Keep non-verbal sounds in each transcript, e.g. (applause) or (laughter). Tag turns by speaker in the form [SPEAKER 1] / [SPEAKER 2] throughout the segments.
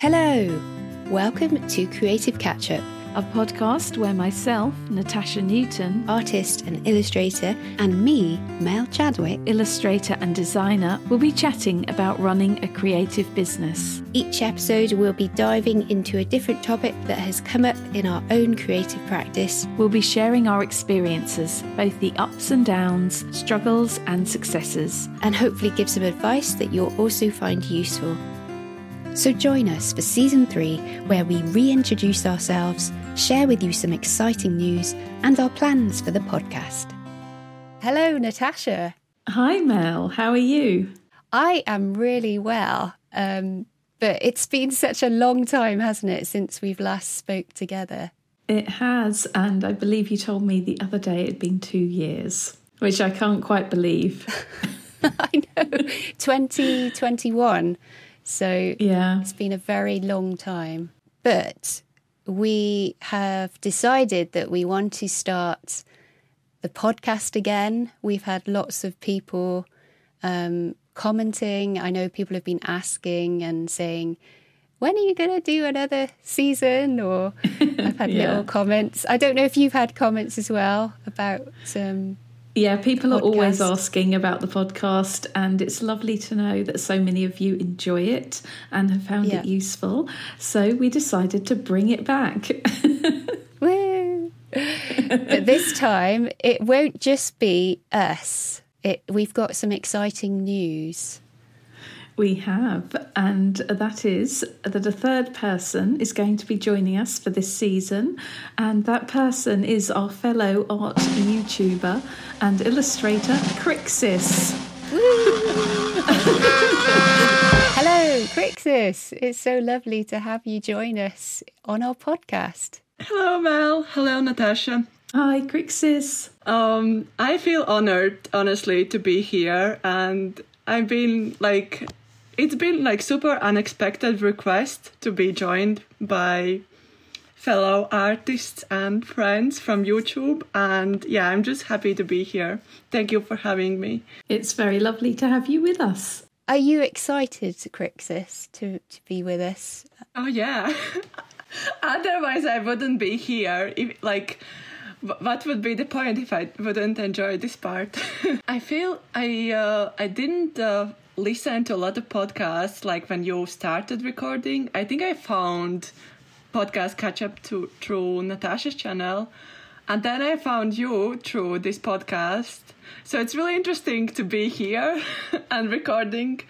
[SPEAKER 1] Hello, welcome to Creative Catch Up,
[SPEAKER 2] a podcast where myself, Natasha Newton,
[SPEAKER 1] artist and illustrator, and me, Mel Chadwick,
[SPEAKER 2] illustrator and designer, will be chatting about running a creative business.
[SPEAKER 1] Each episode will be diving into a different topic that has come up in our own creative practice.
[SPEAKER 2] We'll be sharing our experiences, both the ups and downs, struggles and successes,
[SPEAKER 1] and hopefully give some advice that you'll also find useful. So join us for season three, where we reintroduce ourselves, share with you some exciting news, and our plans for the podcast. Hello, Natasha.
[SPEAKER 2] Hi, Mel. How are you?
[SPEAKER 1] I am really well. Um, but it's been such a long time, hasn't it, since we've last spoke together?
[SPEAKER 2] It has, and I believe you told me the other day it'd been two years, which I can't quite believe. (laughs)
[SPEAKER 1] I know. (laughs) 2021 so
[SPEAKER 2] yeah,
[SPEAKER 1] it's been a very long time. But we have decided that we want to start the podcast again. We've had lots of people um, commenting. I know people have been asking and saying, when are you going to do another season? Or I've had (laughs) yeah. little comments. I don't know if you've had comments as well about um,
[SPEAKER 2] yeah, people are always asking about the podcast, and it's lovely to know that so many of you enjoy it and have found yeah. it useful. So we decided to bring it back. (laughs)
[SPEAKER 1] Woo! but this (laughs) time, it won't just be us. It, we've got some exciting news.
[SPEAKER 2] We have, and that is that a third person is going to be joining us for this season, and that person is our fellow art YouTuber and illustrator, Kriksis. (laughs)
[SPEAKER 1] Hello, Kriksis. It's so lovely to have you join us on our podcast.
[SPEAKER 3] Hello, Mel. Hello, Natasha.
[SPEAKER 2] Hi, Kriksis.
[SPEAKER 3] Um, I feel honored, honestly, to be here, and I've been like it's been like super unexpected request to be joined by fellow artists and friends from YouTube. And yeah, I'm just happy to be here. Thank you for having me.
[SPEAKER 2] It's very lovely to have you with us.
[SPEAKER 1] Are you excited, Kriksis, to, to be with us?
[SPEAKER 3] Oh, yeah. (laughs) Otherwise, I wouldn't be here. If, like, what would be the point if I wouldn't enjoy this part? (laughs) I feel I uh, I didn't uh, listen to a lot of podcasts like when you started recording. I think I found podcast catch up to through Natasha's channel. And then I found you through this podcast. So it's really interesting to be here (laughs) and recording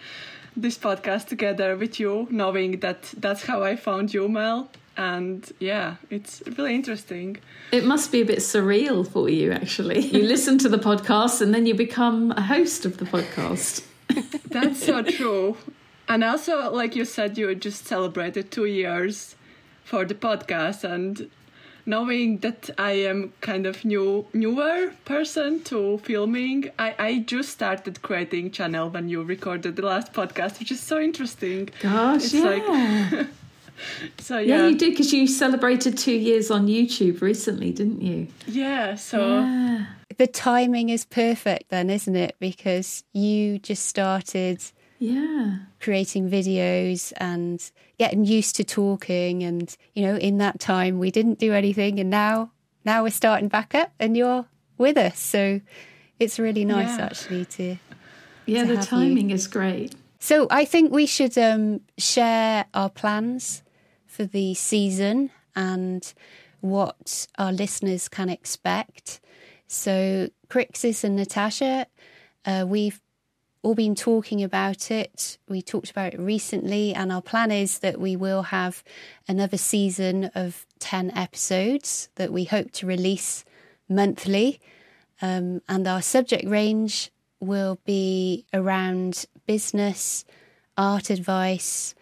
[SPEAKER 3] this podcast together with you, knowing that that's how I found you, Mel. And yeah, it's really interesting.
[SPEAKER 2] It must be a bit surreal for you, actually. You listen to the podcast and then you become a host of the podcast. (laughs)
[SPEAKER 3] That's so true. And also, like you said, you just celebrated two years for the podcast, and knowing that I am kind of new newer person to filming, I, I just started creating channel when you recorded the last podcast, which is so interesting.
[SPEAKER 2] Gosh, it's yeah. Like (laughs)
[SPEAKER 3] so yeah.
[SPEAKER 2] yeah, you did because you celebrated two years on YouTube recently, didn't you?
[SPEAKER 3] Yeah. So yeah
[SPEAKER 1] the timing is perfect then, isn't it? Because you just started
[SPEAKER 2] yeah
[SPEAKER 1] creating videos and getting used to talking and you know in that time we didn't do anything and now now we're starting back up and you're with us so it's really nice yeah. actually to
[SPEAKER 2] yeah
[SPEAKER 1] to
[SPEAKER 2] the timing you. is great
[SPEAKER 1] so i think we should um, share our plans for the season and what our listeners can expect so, Kriksis and Natasha, uh, we've all been talking about it. We talked about it recently, and our plan is that we will have another season of 10 episodes that we hope to release monthly. Um, and our subject range will be around business, art advice,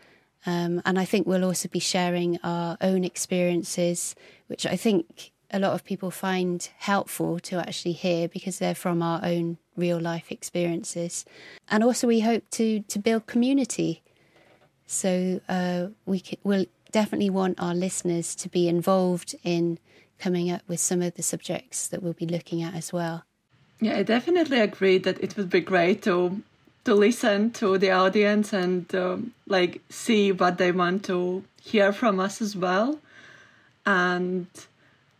[SPEAKER 1] um, and I think we'll also be sharing our own experiences, which I think a lot of people find helpful to actually hear because they're from our own real life experiences. And also, we hope to, to build community. So, uh, we will definitely want our listeners to be involved in coming up with some of the subjects that we'll be looking at as well.
[SPEAKER 3] Yeah, I definitely agree that it would be great to to listen to the audience and um, like see what they want to hear from us as well. And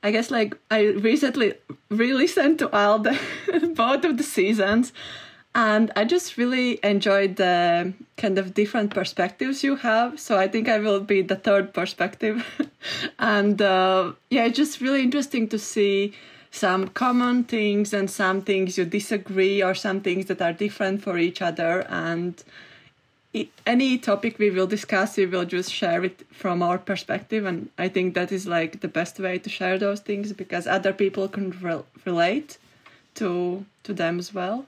[SPEAKER 3] I guess like I recently re-listened to all the (laughs) both of the seasons, and I just really enjoyed the kind of different perspectives you have. So I think I will be the third perspective, (laughs) and uh, yeah, it's just really interesting to see some common things and some things you disagree or some things that are different for each other and any topic we will discuss we will just share it from our perspective and i think that is like the best way to share those things because other people can re- relate to to them as well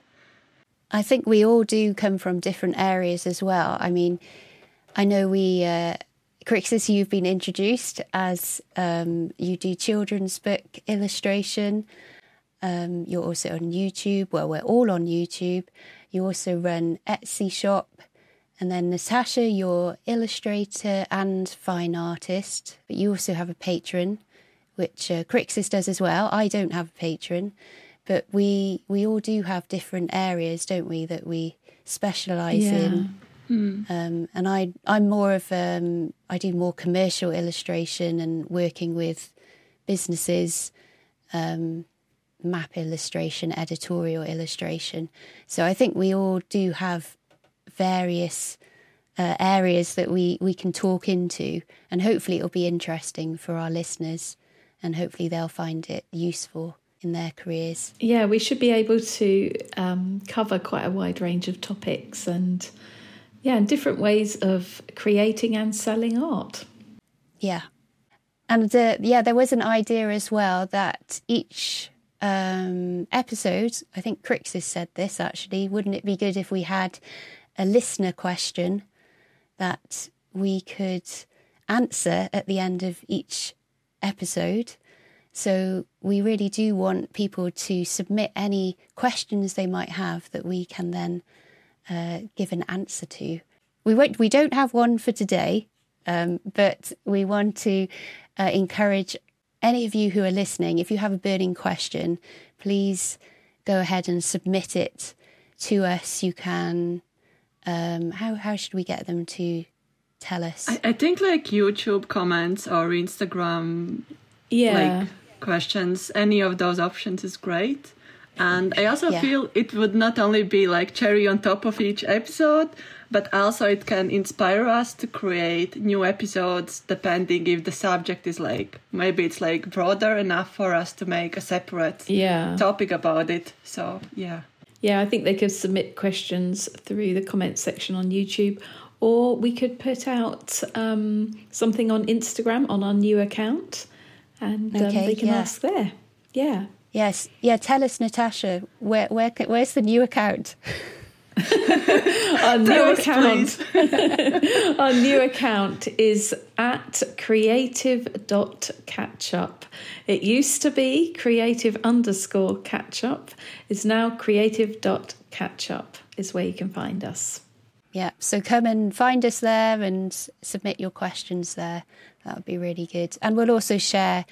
[SPEAKER 1] i think we all do come from different areas as well i mean i know we uh, Kriksis, you've been introduced as um, you do children's book illustration. Um, you're also on YouTube. Well, we're all on YouTube. You also run Etsy shop. And then Natasha, you're illustrator and fine artist, but you also have a Patreon, which uh, Kriksis does as well. I don't have a Patreon, but we we all do have different areas, don't we, that we specialise yeah. in. Mm. Um, and I, I'm more of um, I do more commercial illustration and working with businesses, um, map illustration, editorial illustration. So I think we all do have various uh, areas that we, we can talk into, and hopefully it'll be interesting for our listeners, and hopefully they'll find it useful in their careers.
[SPEAKER 2] Yeah, we should be able to um, cover quite a wide range of topics and yeah, and different ways of creating and selling art.
[SPEAKER 1] Yeah. And uh, yeah, there was an idea as well that each um, episode, I think Kriksis said this actually, wouldn't it be good if we had a listener question that we could answer at the end of each episode? So we really do want people to submit any questions they might have that we can then uh, give an answer to. We won't. We don't have one for today, um, but we want to uh, encourage any of you who are listening. If you have a burning question, please go ahead and submit it to us. You can. Um, how how should we get them to tell us?
[SPEAKER 3] I, I think like YouTube comments or Instagram.
[SPEAKER 2] Yeah.
[SPEAKER 3] Like questions. Any of those options is great. And I also yeah. feel it would not only be like cherry on top of each episode, but also it can inspire us to create new episodes depending if the subject is like maybe it's like broader enough for us to make a separate
[SPEAKER 2] yeah.
[SPEAKER 3] topic about it. So, yeah.
[SPEAKER 2] Yeah, I think they could submit questions through the comments section on YouTube, or we could put out um, something on Instagram on our new account, and um, okay, they can yeah. ask there. Yeah.
[SPEAKER 1] Yes, yeah. Tell us, Natasha, where where where's the new account? (laughs)
[SPEAKER 2] our (laughs) new account. (laughs) our new account is at creative.catchup it used to be creative underscore catchup it's now creative.catchup is where you can find us.
[SPEAKER 1] Yeah so come and find us there and submit your questions there. That would be really good. And we'll also share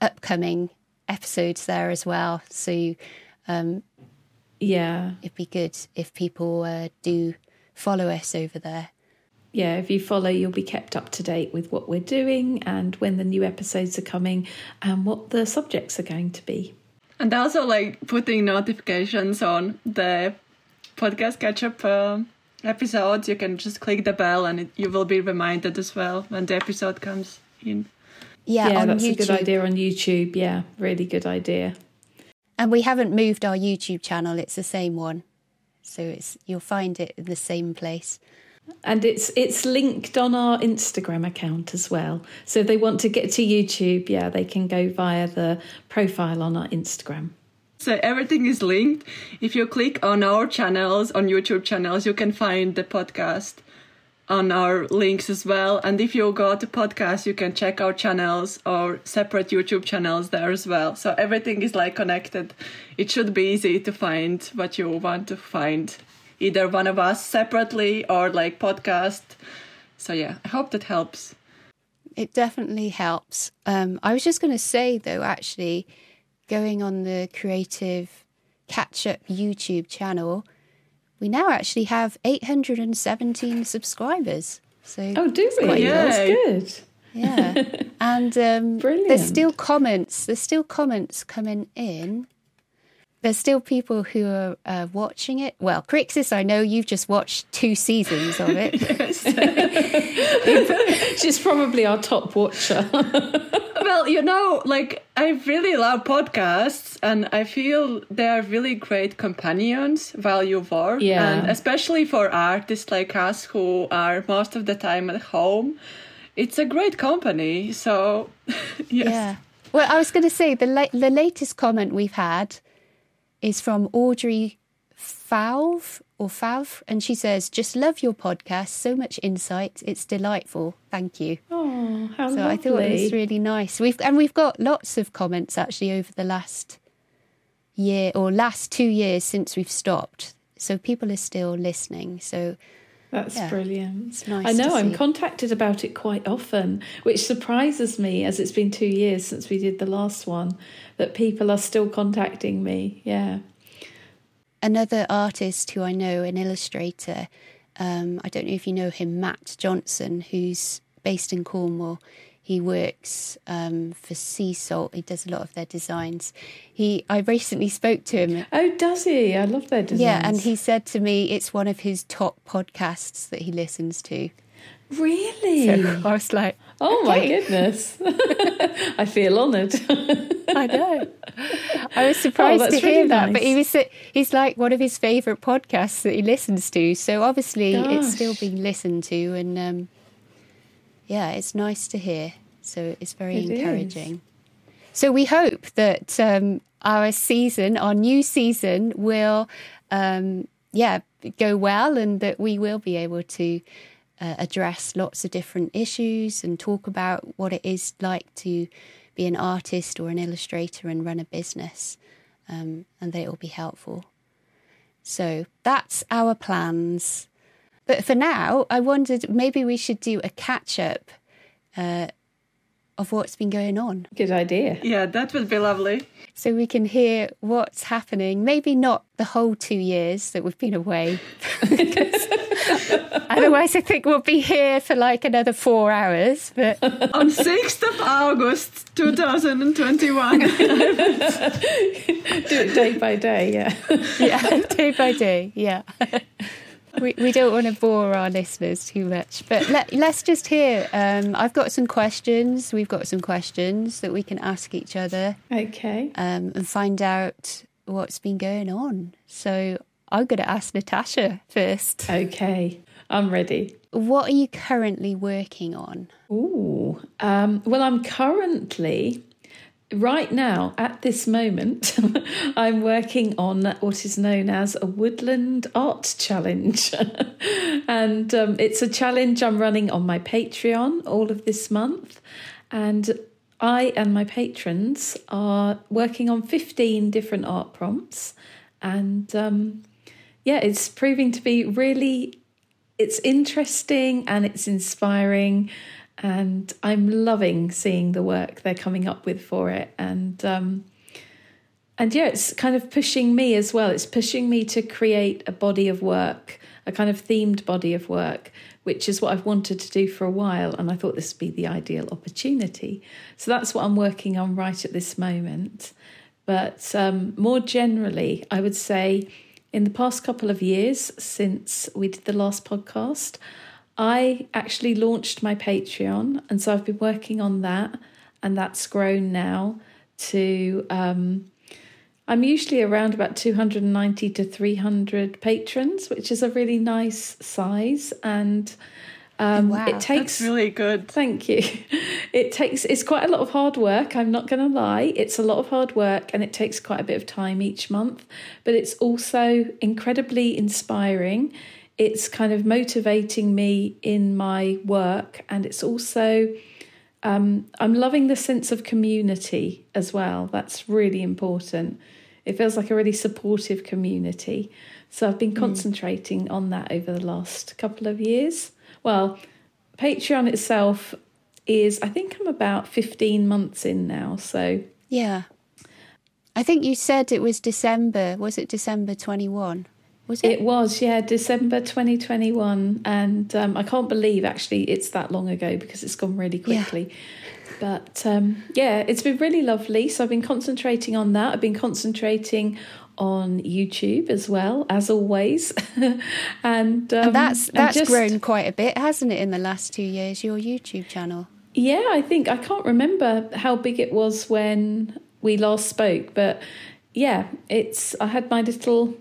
[SPEAKER 1] upcoming episodes there as well. So, um,
[SPEAKER 2] yeah,
[SPEAKER 1] it'd be good if people uh, do follow us over there.
[SPEAKER 2] Yeah, if you follow, you'll be kept up to date with what we're doing and when the new episodes are coming and what the subjects are going to be.
[SPEAKER 3] And also, like putting notifications on the podcast catch up uh, episodes, you can just click the bell and it, you will be reminded as well when the episode comes in.
[SPEAKER 1] Yeah,
[SPEAKER 2] yeah that's YouTube. a good idea on YouTube. Yeah, really good idea.
[SPEAKER 1] And we haven't moved our YouTube channel; it's the same one, so it's you'll find it in the same place.
[SPEAKER 2] And it's it's linked on our Instagram account as well. So if they want to get to YouTube, yeah, they can go via the profile on our Instagram.
[SPEAKER 3] So everything is linked. If you click on our channels, on YouTube channels, you can find the podcast on our links as well. And if you go to podcast, you can check our channels or separate YouTube channels there as well. So everything is like connected. It should be easy to find what you want to find, either one of us separately or like podcast. So yeah, I hope that helps.
[SPEAKER 1] It definitely helps. Um, I was just going to say though, actually, going on the creative catch up YouTube channel we now actually have 817 subscribers. So
[SPEAKER 2] Oh, do we?
[SPEAKER 1] Yeah,
[SPEAKER 3] good.
[SPEAKER 2] That's good.
[SPEAKER 1] yeah, (laughs) and um, there's still comments. There's still comments coming in. There's still people who are uh, watching it. Well, Kriksis, I know you've just watched two seasons of it. (laughs) (laughs)
[SPEAKER 2] She's probably our top watcher. (laughs)
[SPEAKER 3] Well, you know, like I really love podcasts, and I feel they are really great companions while you work.
[SPEAKER 2] Yeah.
[SPEAKER 3] and especially for artists like us who are most of the time at home, it's a great company. So, yes,
[SPEAKER 1] Yeah. Well, I was going to say the la- the latest comment we've had is from Audrey Falve or Falve, and she says, "Just love your podcast. So much insight. It's delightful. Thank you."
[SPEAKER 2] Oh, how
[SPEAKER 1] So
[SPEAKER 2] lovely.
[SPEAKER 1] I thought it was really nice. We've and we've got lots of comments actually over the last year or last two years since we've stopped. So people are still listening. So
[SPEAKER 2] That's
[SPEAKER 1] Yeah.
[SPEAKER 2] brilliant.
[SPEAKER 1] Nice
[SPEAKER 2] I know I'm contacted about it quite often, which surprises me as it's been two years since we did the last one, that people are still contacting me. Yeah.
[SPEAKER 1] another artist who I know, an illustrator, um, I don't know if you know him, Matt Johnson, who's based in Cornwall. He works um, for Sea Salt. He does a lot of their designs. He, I recently spoke to him.
[SPEAKER 2] Oh, does he? I love their designs.
[SPEAKER 1] Yeah, and he said to me it's one of his top podcasts that he listens to.
[SPEAKER 2] Really?
[SPEAKER 1] So I was like,
[SPEAKER 2] oh my goodness. (laughs) I feel honoured. (laughs)
[SPEAKER 1] I know. I was surprised
[SPEAKER 2] Oh,
[SPEAKER 1] to hear
[SPEAKER 2] really
[SPEAKER 1] that, but he was he's like one of his favourite podcasts that he listens to. So obviously it's still being listened to, and um, yeah, it's nice to hear. So it's very
[SPEAKER 2] It is.
[SPEAKER 1] encouraging. So we hope that um, our season, our new season, will um, yeah go well, and that we will be able to. Uh, address lots of different issues and talk about what it is like to be an artist or an illustrator and run a business, um, and that it will be helpful. So that's our plans. But for now, I wondered maybe we should do a catch up uh, of what's been going on.
[SPEAKER 2] Good idea.
[SPEAKER 3] yeah, that would be lovely.
[SPEAKER 1] So we can hear what's happening. Maybe not the whole two years that we've been away. because (laughs) Otherwise, I think we'll be here for like another four hours. But (laughs)
[SPEAKER 3] On sixth of August, two thousand and twenty-one. (laughs)
[SPEAKER 2] Do it day by day, yeah.
[SPEAKER 1] yeah, day by day. Yeah. We, we don't want to bore our listeners too much, but let, let's just hear. Um, I've got some questions. We've got some questions that we can ask each other
[SPEAKER 2] Okay.
[SPEAKER 1] um, and find out what's been going on. So I'm going to ask Natasha first.
[SPEAKER 2] Okay. I'm ready.
[SPEAKER 1] What are you currently working on?
[SPEAKER 2] Ooh. Um, well, I'm currently, right now, at this moment, (laughs) I'm working on what is known as a Woodland Art Challenge. (laughs) and um, it's a challenge I'm running on my Patreon all of this month. And I and my patrons are working on 15 different art prompts. And um, yeah, it's proving to be really it's interesting and it's inspiring and i'm loving seeing the work they're coming up with for it. And um and yeah it's kind of pushing me as well. It's pushing me to create a body of work a kind of themed body of work which is what i've wanted to do for a while. And i thought this would be the ideal opportunity. So that's what i'm working on right at this moment. But um, more generally i would say in the past couple of years since we did the last podcast, I actually launched my Patreon. And so I've been working on that, and that's grown now to. Um, I'm usually around about 290 to 300 patrons, which is a really nice size. And um,
[SPEAKER 1] Wow,
[SPEAKER 2] it takes
[SPEAKER 3] That's really good.
[SPEAKER 2] Thank you. It takes it's quite a lot of hard work, I'm not going to lie. It's a lot of hard work and it takes quite a bit of time each month, but it's also incredibly inspiring. It's kind of motivating me in my work and it's also um, I'm loving the sense of community as well. That's really important. It feels like a really supportive community. So I've been concentrating on that over the last couple of years. Well, Patreon itself is, I think I'm about 15 months in now. So
[SPEAKER 1] Yeah. I think you said it was December. Was it December 21? Was it?
[SPEAKER 2] It was, yeah, December 2021. And um, I can't believe actually it's that long ago because it's gone really quickly. Yeah. But um, yeah, it's been really lovely. So I've been concentrating on that. I've been concentrating on YouTube as well, as always. (laughs) and,
[SPEAKER 1] um, and, that's that's just, grown quite a bit, hasn't it, in the last two years? Your YouTube channel.
[SPEAKER 2] Yeah, I think I can't remember how big it was when we last spoke, but yeah, it's I had my little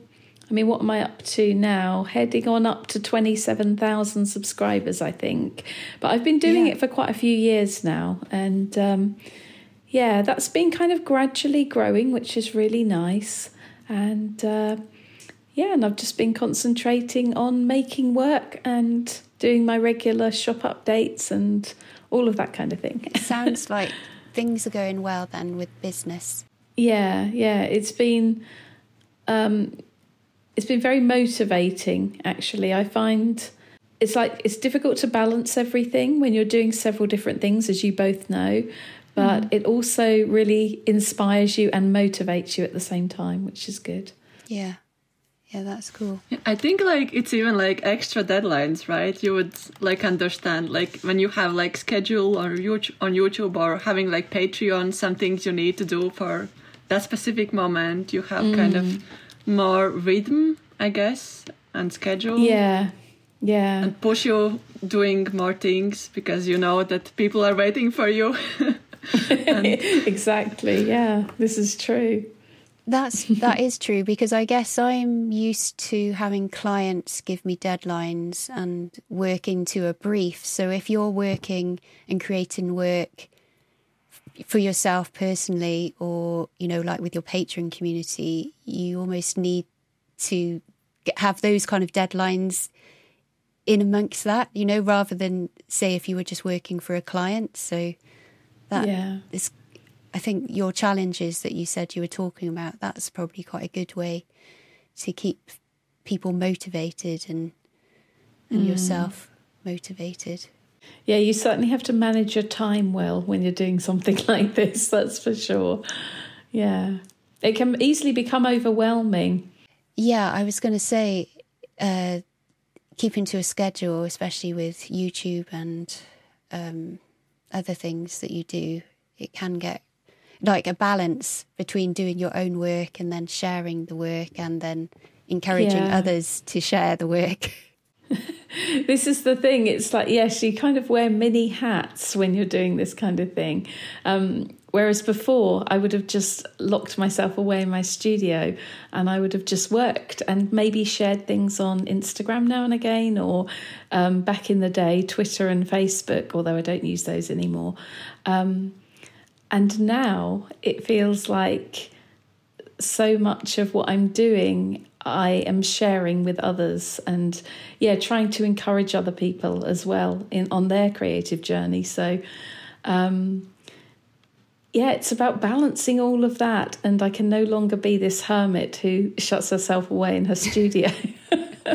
[SPEAKER 2] I mean, what am I up to now? Heading on up to 27,000 subscribers, I think. But I've been doing yeah. it for quite a few years now. And um, yeah, that's been kind of gradually growing, which is really nice. And uh, yeah, and I've just been concentrating on making work and doing my regular shop updates and all of that kind of thing.
[SPEAKER 1] It sounds (laughs) like things are going well then with business.
[SPEAKER 2] Yeah, yeah. It's been um, it's been very motivating actually. I find it's like it's difficult to balance everything when you're doing several different things as you both know, but mm. it also really inspires you and motivates you at the same time, which is good.
[SPEAKER 1] Yeah. Yeah, that's cool.
[SPEAKER 3] I think like it's even like extra deadlines, right? You would like understand like when you have like schedule or YouTube, on YouTube or having like Patreon, some things you need to do for that specific moment. You have mm. kind of mm more rhythm, I guess, and schedule.
[SPEAKER 2] Yeah. Yeah.
[SPEAKER 3] And push you doing more things because you know that people are waiting for you. (laughs) (laughs)
[SPEAKER 2] exactly. Yeah. This is true.
[SPEAKER 1] That's that is true because I guess I'm used to having clients give me deadlines and working to a brief. So if you're working and creating work for yourself personally or you know like with your Patreon community you almost need to get, have those kind of deadlines in amongst that you know rather than say if you were just working for a client so that yeah. is i think your challenges that you said you were talking about that's probably quite a good way to keep people motivated and and mm. yourself motivated
[SPEAKER 2] yeah, you certainly have to manage your time well when you're doing something (laughs) like this, that's for sure. Yeah. It can easily become overwhelming.
[SPEAKER 1] Yeah, I was going to say, uh, keeping to a schedule, especially with YouTube and um, other things that you do, it can get like a balance between doing your own work and then sharing the work and then encouraging yeah. others to share the work. (laughs) (laughs)
[SPEAKER 2] this is the thing. It's like, yes, you kind of wear many hats when you're doing this kind of thing. Um, whereas before, I would have just locked myself away in my studio and I would have just worked and maybe shared things on Instagram now and again, or um, back in the day, Twitter and Facebook, although I don't use those anymore. Um, and now it feels like so much of what I'm doing I am sharing with others and yeah, trying to encourage other people as well in on their creative journey. So um, yeah, it's about balancing all of that, and I can no longer be this hermit who shuts herself away in her studio. (laughs)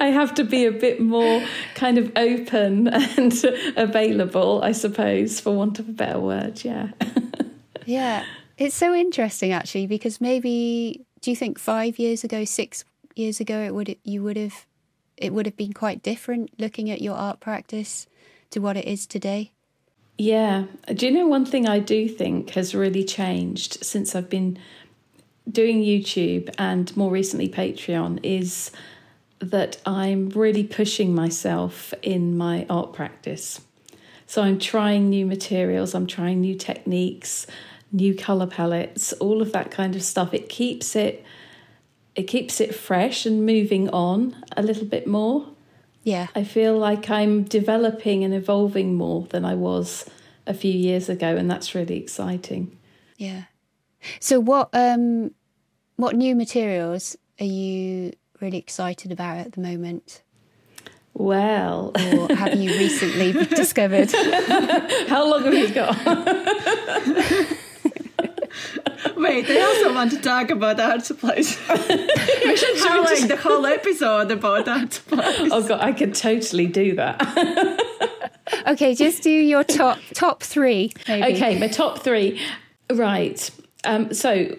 [SPEAKER 2] I have to be a bit more kind of open (laughs) and available, I suppose, for want of a better word. Yeah. (laughs)
[SPEAKER 1] yeah. It's so interesting actually because maybe do you think five years ago, six years ago, it would you would have it would have been quite different looking at your art practice to what it is today?
[SPEAKER 2] Yeah. Do you know one thing I do think has really changed since I've been doing YouTube and more recently Patreon is that I'm really pushing myself in my art practice. So I'm trying new materials, I'm trying new techniques, new color palettes, all of that kind of stuff. It keeps it it keeps it fresh and moving on a little bit more.
[SPEAKER 1] Yeah.
[SPEAKER 2] I feel like I'm developing and evolving more than I was a few years ago and that's really exciting.
[SPEAKER 1] Yeah. So what um what new materials are you really excited about at the moment?
[SPEAKER 2] Well,
[SPEAKER 1] or have you recently (laughs) discovered?
[SPEAKER 2] How long have you got? (laughs) (laughs)
[SPEAKER 3] Wait, I also want to talk about art supplies. (laughs) we should have like the whole episode about art supplies.
[SPEAKER 2] Oh god, I could totally do that. (laughs)
[SPEAKER 1] okay, just do your top top three. Maybe.
[SPEAKER 2] Okay, my top three. Right. Um, so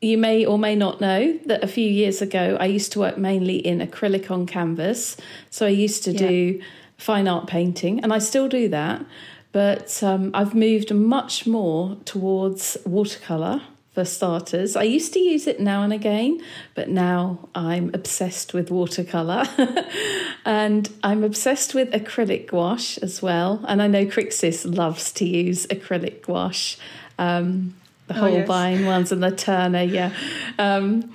[SPEAKER 2] you may or may not know that a few years ago I used to work mainly in acrylic on canvas. So I used to
[SPEAKER 1] Yeah.
[SPEAKER 2] do fine art painting, and I still do that. But um, I've moved much more towards watercolour for starters. I used to use it now and again, but now I'm obsessed with watercolour. (laughs) and I'm obsessed with acrylic gouache as well. And I know Kriksis loves to use acrylic gouache. Um, the
[SPEAKER 3] Oh, yes.
[SPEAKER 2] Holbein ones and the Turner, yeah. Um,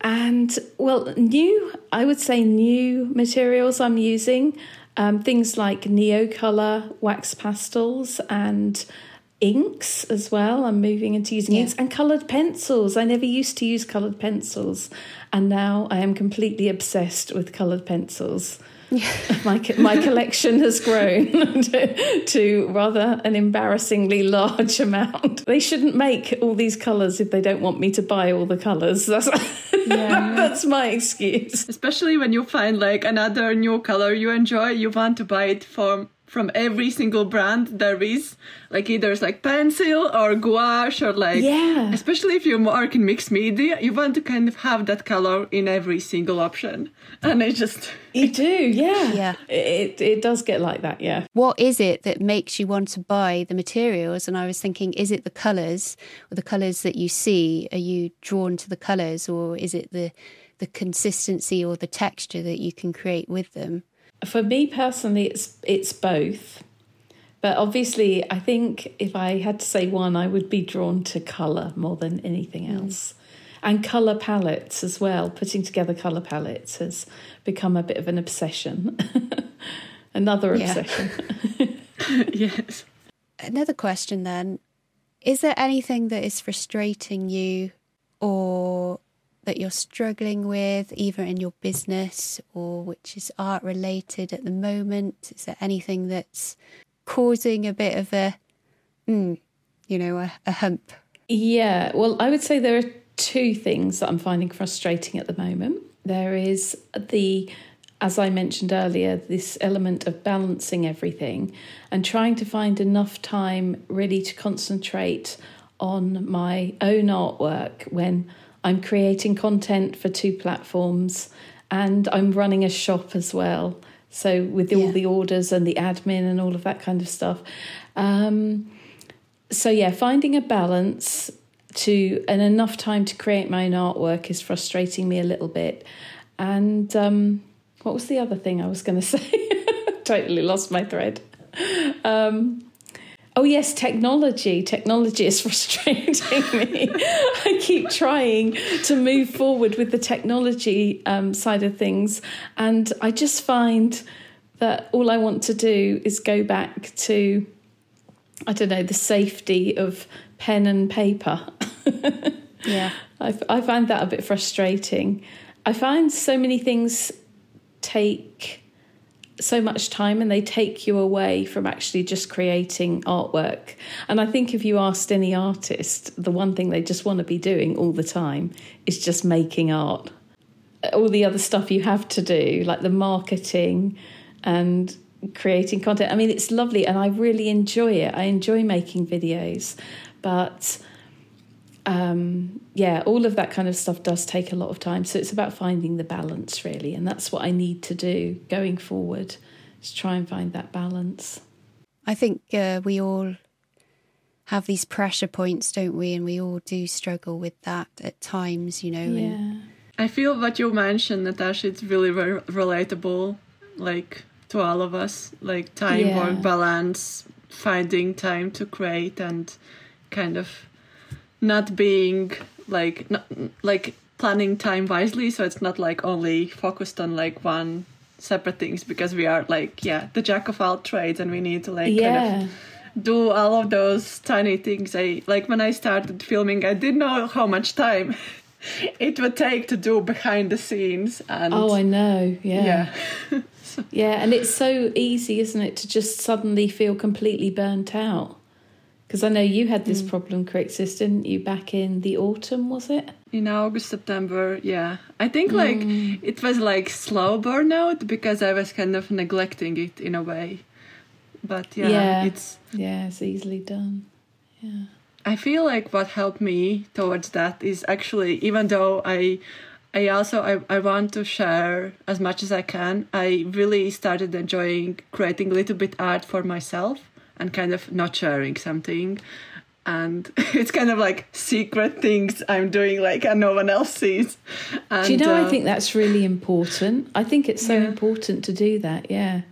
[SPEAKER 2] and well, new, I would say new materials I'm using, um, things like Neocolor wax pastels and inks as well. I'm moving into using
[SPEAKER 1] Yeah.
[SPEAKER 2] inks and coloured pencils. I never used to use coloured pencils, and now I am completely obsessed with coloured pencils. (laughs) my my collection has grown (laughs) to, to rather an embarrassingly large amount. They shouldn't make all these colours if they don't want me to buy all the colours. (laughs) That's that's my excuse.
[SPEAKER 3] Especially when you find like another new color you enjoy, you want to buy it from from every single brand there is. Like either it's like pencil or gouache or like
[SPEAKER 2] Yeah.
[SPEAKER 3] Especially if you work in mixed media, you want to kind of have that color in every single option. And it just
[SPEAKER 2] You do, yeah,
[SPEAKER 1] Yeah.
[SPEAKER 2] It it does get like that, yeah.
[SPEAKER 1] What is it that makes you want to buy the materials? And I was thinking, is it the colours or the colours that you see? Are you drawn to the colours or is it the the consistency or the texture that you can create with them?
[SPEAKER 2] For me personally, it's it's both. But obviously, I think if I had to say one, I would be drawn to colour more than anything mm. else. And colour palettes as well. Putting together colour palettes has become a bit of an obsession. (laughs) Another obsession. (laughs) (laughs)
[SPEAKER 3] yes.
[SPEAKER 1] Another question then is there anything that is frustrating you or that you're struggling with, either in your business or which is art related at the moment? Is there anything that's causing a bit of a, mm, you know, a, a hump?
[SPEAKER 2] Yeah, well, I would say there are two things that I'm finding frustrating at the moment. There is the, as I mentioned earlier, this element of balancing everything and trying to find enough time really to concentrate on my own artwork when I'm creating content for two platforms and I'm running a shop as well. So, with all
[SPEAKER 1] Yeah.
[SPEAKER 2] the orders and the admin and all of that kind of stuff. Um, so yeah, finding a balance to and enough time to create my own artwork is frustrating me a little bit. And um, what was the other thing I was going (laughs) to say? totally lost my thread. Um, oh yes, technology. Technology is (laughs) frustrating me. (laughs) I keep trying to move forward with the technology um, side of things, and I just find that all I want to do is go back to I don't know, the safety of pen and paper. (laughs)
[SPEAKER 1] Yeah.
[SPEAKER 2] I, I find that a bit frustrating. I find so many things take so much time and they take you away from actually just creating artwork. And I think if you asked any artist, the one thing they just want to be doing all the time is just making art. All the other stuff you have to do, like the marketing and creating content. I mean, it's lovely and I really enjoy it. I enjoy making videos, but um, yeah, all of that kind of stuff does take a lot of time. So it's about finding the balance, really. And that's what I need to do going forward, is try and find that balance.
[SPEAKER 1] I think uh, we all have these pressure points, don't we? And we all do struggle with that at times, you know. And
[SPEAKER 2] Yeah.
[SPEAKER 3] I feel what you mentioned, Natasha, it's really very relatable, like to all of us, like time
[SPEAKER 2] Yeah.
[SPEAKER 3] work balance, finding time to create, and kind of not being like not, like planning time wisely, so it's not like only focused on like one separate things because we are like yeah the jack of all trades and we need to like kind of do all of those tiny things. I like when I started filming, I didn't know how much time (laughs) it would take to do behind the scenes. And
[SPEAKER 2] Oh, I know. Yeah.
[SPEAKER 3] yeah, (laughs)
[SPEAKER 2] Yeah. And it's so easy, isn't it, to just suddenly feel completely burnt out? Because I know you had this problem, Kriksis, didn't you, back in the autumn, was it?
[SPEAKER 3] in August, September. Yeah, I think like
[SPEAKER 2] Mm.
[SPEAKER 3] it was like slow burnout because I was kind of neglecting it in a way. But yeah,
[SPEAKER 2] Yeah.
[SPEAKER 3] it's
[SPEAKER 2] Yeah, it's easily done. Yeah.
[SPEAKER 3] I feel like what helped me towards that is actually even though I I also I, I want to share as much as I can. I really started enjoying creating a little bit art for myself and kind of not sharing something. And (laughs) it's kind of like secret things I'm doing, like and no one else sees. And,
[SPEAKER 2] do you know?
[SPEAKER 3] uh,
[SPEAKER 2] I think that's really important. I think it's so
[SPEAKER 3] Yeah.
[SPEAKER 2] important to do that. Yeah.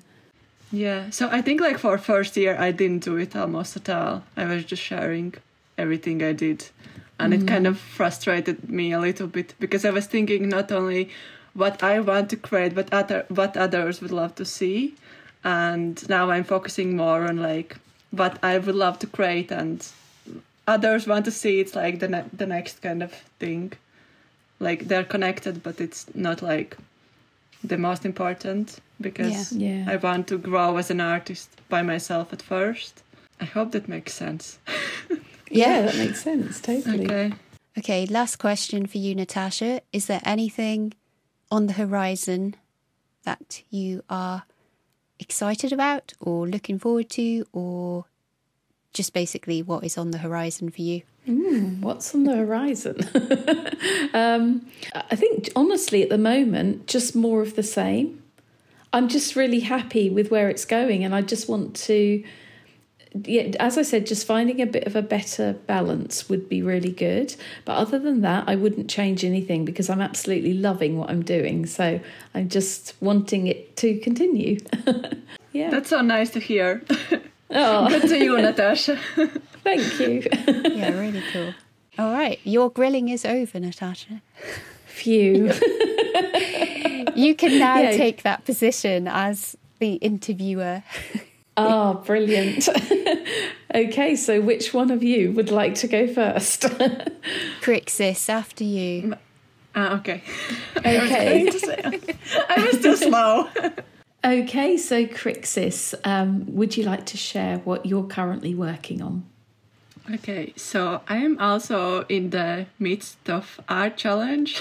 [SPEAKER 3] Yeah, so I think like for first year I didn't do it almost at all. I was just sharing everything I did. And it kind of frustrated me a little bit because I was thinking not only what I want to create but other what others would love to see. And now I'm focusing more on like what I would love to create and others want to see it's like the ne- the next kind of thing. Like they're connected but it's not like the most important because
[SPEAKER 2] Yeah.
[SPEAKER 3] I want to grow as an artist by myself at first. I hope that makes sense. (laughs)
[SPEAKER 2] Yeah, that makes sense. Totally.
[SPEAKER 3] Okay.
[SPEAKER 1] Okay, last question for you, Natasha. Is there anything on the horizon that you are excited about or looking forward to, or just basically what is on the horizon for you?
[SPEAKER 2] Mm, what's on the horizon? (laughs) um, I think, honestly, at the moment, just more of the same. I'm just really happy with where it's going, and I just want to, yeah, as I said, just finding a bit of a better balance would be really good. But other than that, I wouldn't change anything because I'm absolutely loving what I'm doing. So I'm just wanting it to continue. (laughs) yeah.
[SPEAKER 3] That's so nice to hear. (laughs)
[SPEAKER 2] oh,
[SPEAKER 3] Good to you, Natasha. (laughs)
[SPEAKER 2] thank you.
[SPEAKER 1] Yeah, really cool. All right, your grilling is over, Natasha.
[SPEAKER 2] Phew.
[SPEAKER 1] You can now
[SPEAKER 2] Yeah.
[SPEAKER 1] take that position as the interviewer.
[SPEAKER 2] Ah, brilliant. (laughs) okay, so which one of you would like to go first? (laughs)
[SPEAKER 1] Kriksis, after you.
[SPEAKER 3] Ah, okay. (laughs)
[SPEAKER 2] okay.
[SPEAKER 3] I was too slow.
[SPEAKER 2] Okay, so Kriksis, um, would you like to share what you're currently working on?
[SPEAKER 3] Okay, so I am also in the midst of art challenge.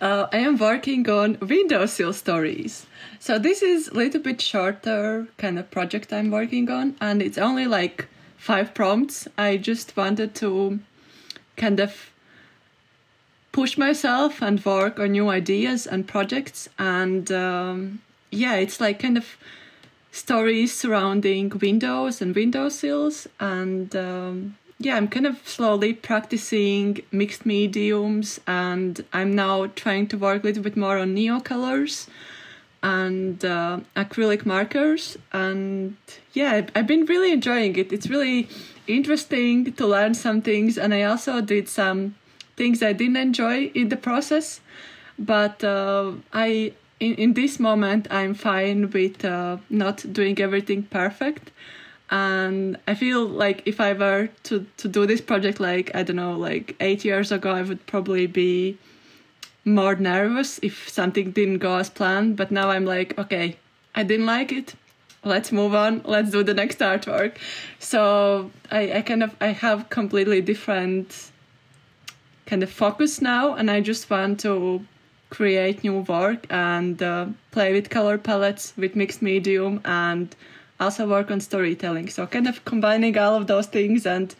[SPEAKER 3] uh, I am working on windowsill stories. So this is a little bit shorter kind of project I'm working on, and it's only like five prompts. I just wanted to kind of push myself and work on new ideas and projects, and um, yeah, it's like kind of stories surrounding windows and windowsills and um, yeah i'm kind of slowly practicing mixed mediums and i'm now trying to work a little bit more on neo colors and uh, acrylic markers and yeah I've- been really enjoying it. It's really interesting to learn some things and i also did some things i didn't enjoy in the process but uh, I in, in this moment I'm fine with uh, not doing everything perfect and I feel like if I were to to do this project like I don't know like 8 years ago I would probably be more nervous if something didn't go as planned but now I'm like okay I didn't like it. Let's move on. Let's do the next artwork. So I, I kind of I have completely different kind of focus now and I just want to create new work and uh, play with color palettes with mixed medium and also work on storytelling. So kind of combining all of those things and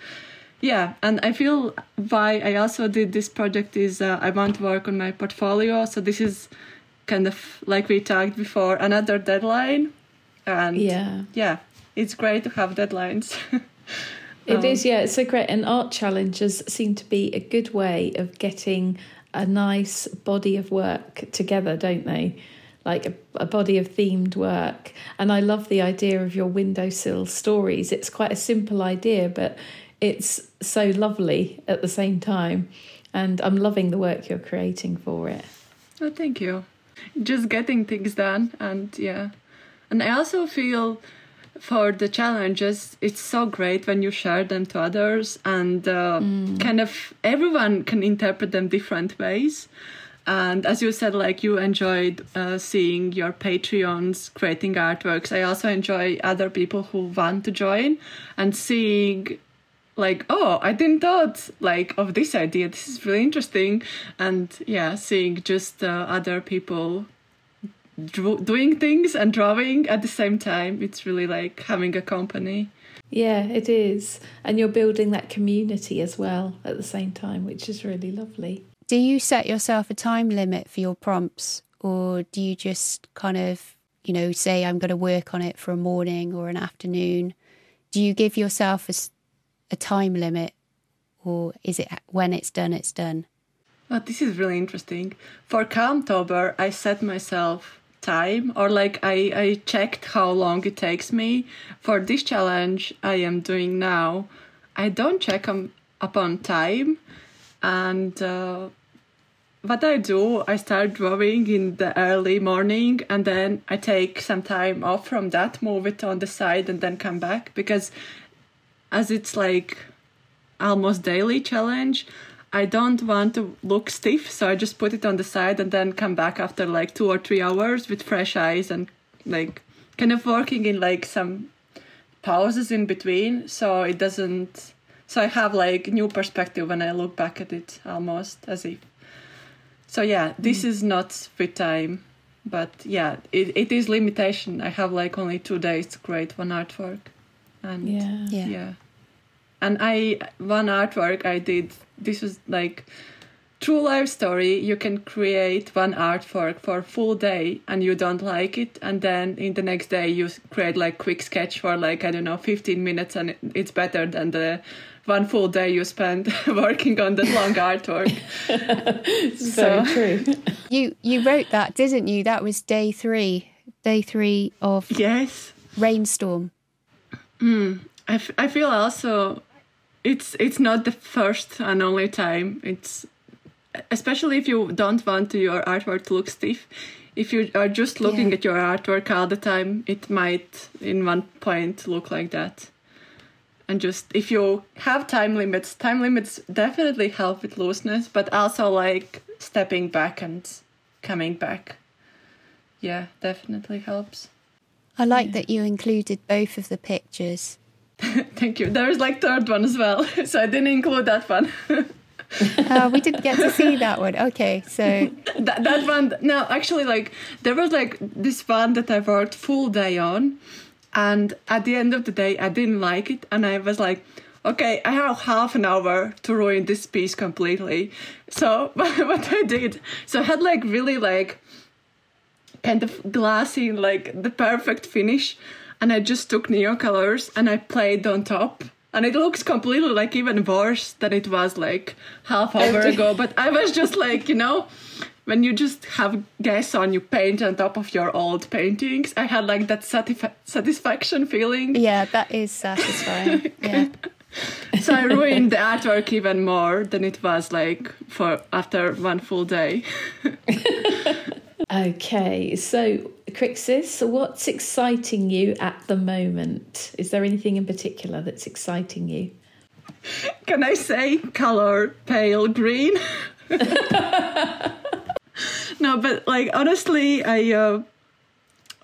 [SPEAKER 3] yeah and i feel why i also did this project is uh, i want to work on my portfolio so this is kind of like we talked before another deadline and
[SPEAKER 2] Yeah.
[SPEAKER 3] yeah it's great to have deadlines (laughs)
[SPEAKER 2] It is, yeah, it's so great. And art challenges seem to be a good way of getting a nice body of work together, don't they? Like a, a body of themed work. And I love the idea of your windowsill stories. It's quite a simple idea, but it's so lovely at the same time. And I'm loving the work you're creating for it.
[SPEAKER 3] Oh, thank you. Just getting things done, and yeah. And I also feel for the challenges, it's so great when you share them to others, and uh, kind of everyone can interpret them different ways. And as you said, like you enjoyed uh, seeing your Patreons creating artworks. I also enjoy other people who want to join and seeing like oh i didn't thought like of this idea this is really interesting and yeah seeing just uh, other people drew- doing things and drawing at the same time it's really like having a company
[SPEAKER 2] Yeah, it is. And you're building that community as well at the same time, which is really lovely.
[SPEAKER 1] Do you set yourself a time limit for your prompts or do you just kind of, you know, say I'm going to work on it for a morning or an afternoon? Do you give yourself a, a time limit or is it when it's done, it's done?
[SPEAKER 3] Oh, this is really interesting. For Calmtober, I set myself time or like I, I checked how long it takes me. For this challenge I am doing now, I don't check um, upon time and uh, what I do, I start drawing in the early morning and then I take some time off from that, move it on the side and then come back because as it's like almost daily challenge, I don't want to look stiff, so I just put it on the side and then come back after like two or three hours with fresh eyes and like kind of working in like some pauses in between so it doesn't so I have like new perspective when I look back at it almost as if so yeah this mm. is not with time but yeah it, it is limitation I have like only two days to create one artwork and
[SPEAKER 2] yeah
[SPEAKER 1] yeah,
[SPEAKER 3] yeah. And I one artwork I did this was like true life story. You can create one artwork for full day and you don't like it. And then in the next day you create like quick sketch for like i don't know 15 minutes and it's better than the one full day you spend (laughs) working on the long artwork. (laughs)
[SPEAKER 2] It's so true. (laughs)
[SPEAKER 1] You you wrote that didn't you? That was day three day three of
[SPEAKER 3] yes.
[SPEAKER 1] rainstorm.
[SPEAKER 3] Mm, I, f- I feel also it's it's not the first and only time. It's especially if you don't want your artwork to look stiff. If you are just looking yeah. at your artwork all the time it might in one point look like that. And just if you have time limits time limits definitely help with looseness but also like stepping back and coming back. Yeah definitely helps.
[SPEAKER 1] I like yeah. that you included both of the pictures (laughs)
[SPEAKER 3] Thank you. There is like third one as well, (laughs) so I didn't include that one. (laughs)
[SPEAKER 1] uh, we didn't get to see that one. Okay, so
[SPEAKER 3] that, that one. No, actually, like there was like this one that I worked full day on, and at the end of the day, I didn't like it, and I was like, okay, I have half an hour to ruin this piece completely. So what I did, so I had like really like kind of glassy, like the perfect finish and I just took Neocolors and I played on top. And it looks completely like even worse than it was like half hour ago. But I was just like, you know, when you just have gas on, you paint on top of your old paintings. I had like that satisfa- satisfaction feeling.
[SPEAKER 1] Yeah, that is satisfying. (laughs) yeah. (laughs)
[SPEAKER 3] so I ruined the artwork even more than it was like for after one full day. (laughs)
[SPEAKER 2] Okay, so Kriksis, what's exciting you at the moment? Is there anything in particular that's exciting you?
[SPEAKER 3] Can I say color pale green? (laughs) no, but like honestly, I uh,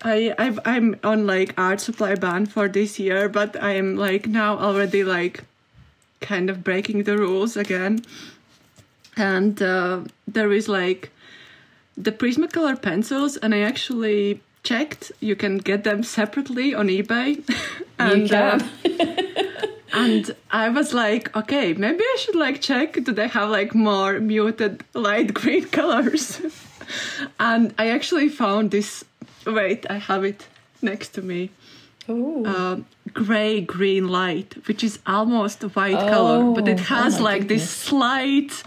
[SPEAKER 3] I I've, I'm on like art supply ban for this year, but I am like now already like kind of breaking the rules again, and uh, there is like the Prismacolor pencils, and I actually checked. You can get them separately on eBay. (laughs)
[SPEAKER 2] and, you can.
[SPEAKER 3] Uh, (laughs) and I was like, okay, maybe I should like check. Do they have like more muted light green (laughs) colors? and I actually found this. Wait, I have it next to me. Uh, gray green light, which is almost a white oh, color, but it oh, has oh like goodness. this slight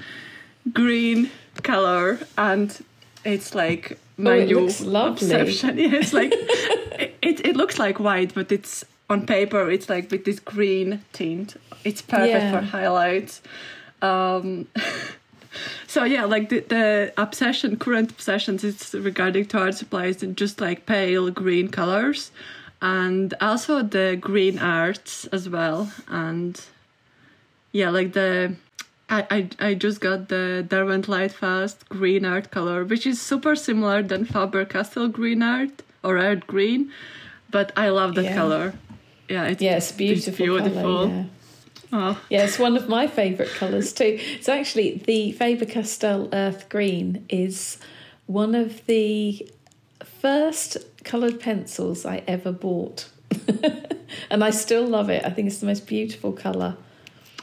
[SPEAKER 3] green color, and it's like my
[SPEAKER 2] oh, it
[SPEAKER 3] obsession. (laughs) Yeah, it's like it, (laughs) it, it looks like white, but it's on paper. It's like with this green tint. It's perfect yeah. for highlights. Um, (laughs) so yeah, like the, the obsession, current obsessions, is regarding to art supplies and just like pale green colors, and also the green arts as well, and yeah, like the I, I, I just got the Derwent Lightfast green art color, which is super similar than Faber-Castell green art or art green, but I love that yeah. color. Yeah, it's,
[SPEAKER 2] yes, beautiful. It's beautiful. Color, yeah. Oh. yeah, it's one of my favourite colours too. So actually, the Faber-Castell Earth Green is one of the first coloured pencils I ever bought (laughs) and I still love it. I think it's the most beautiful colour.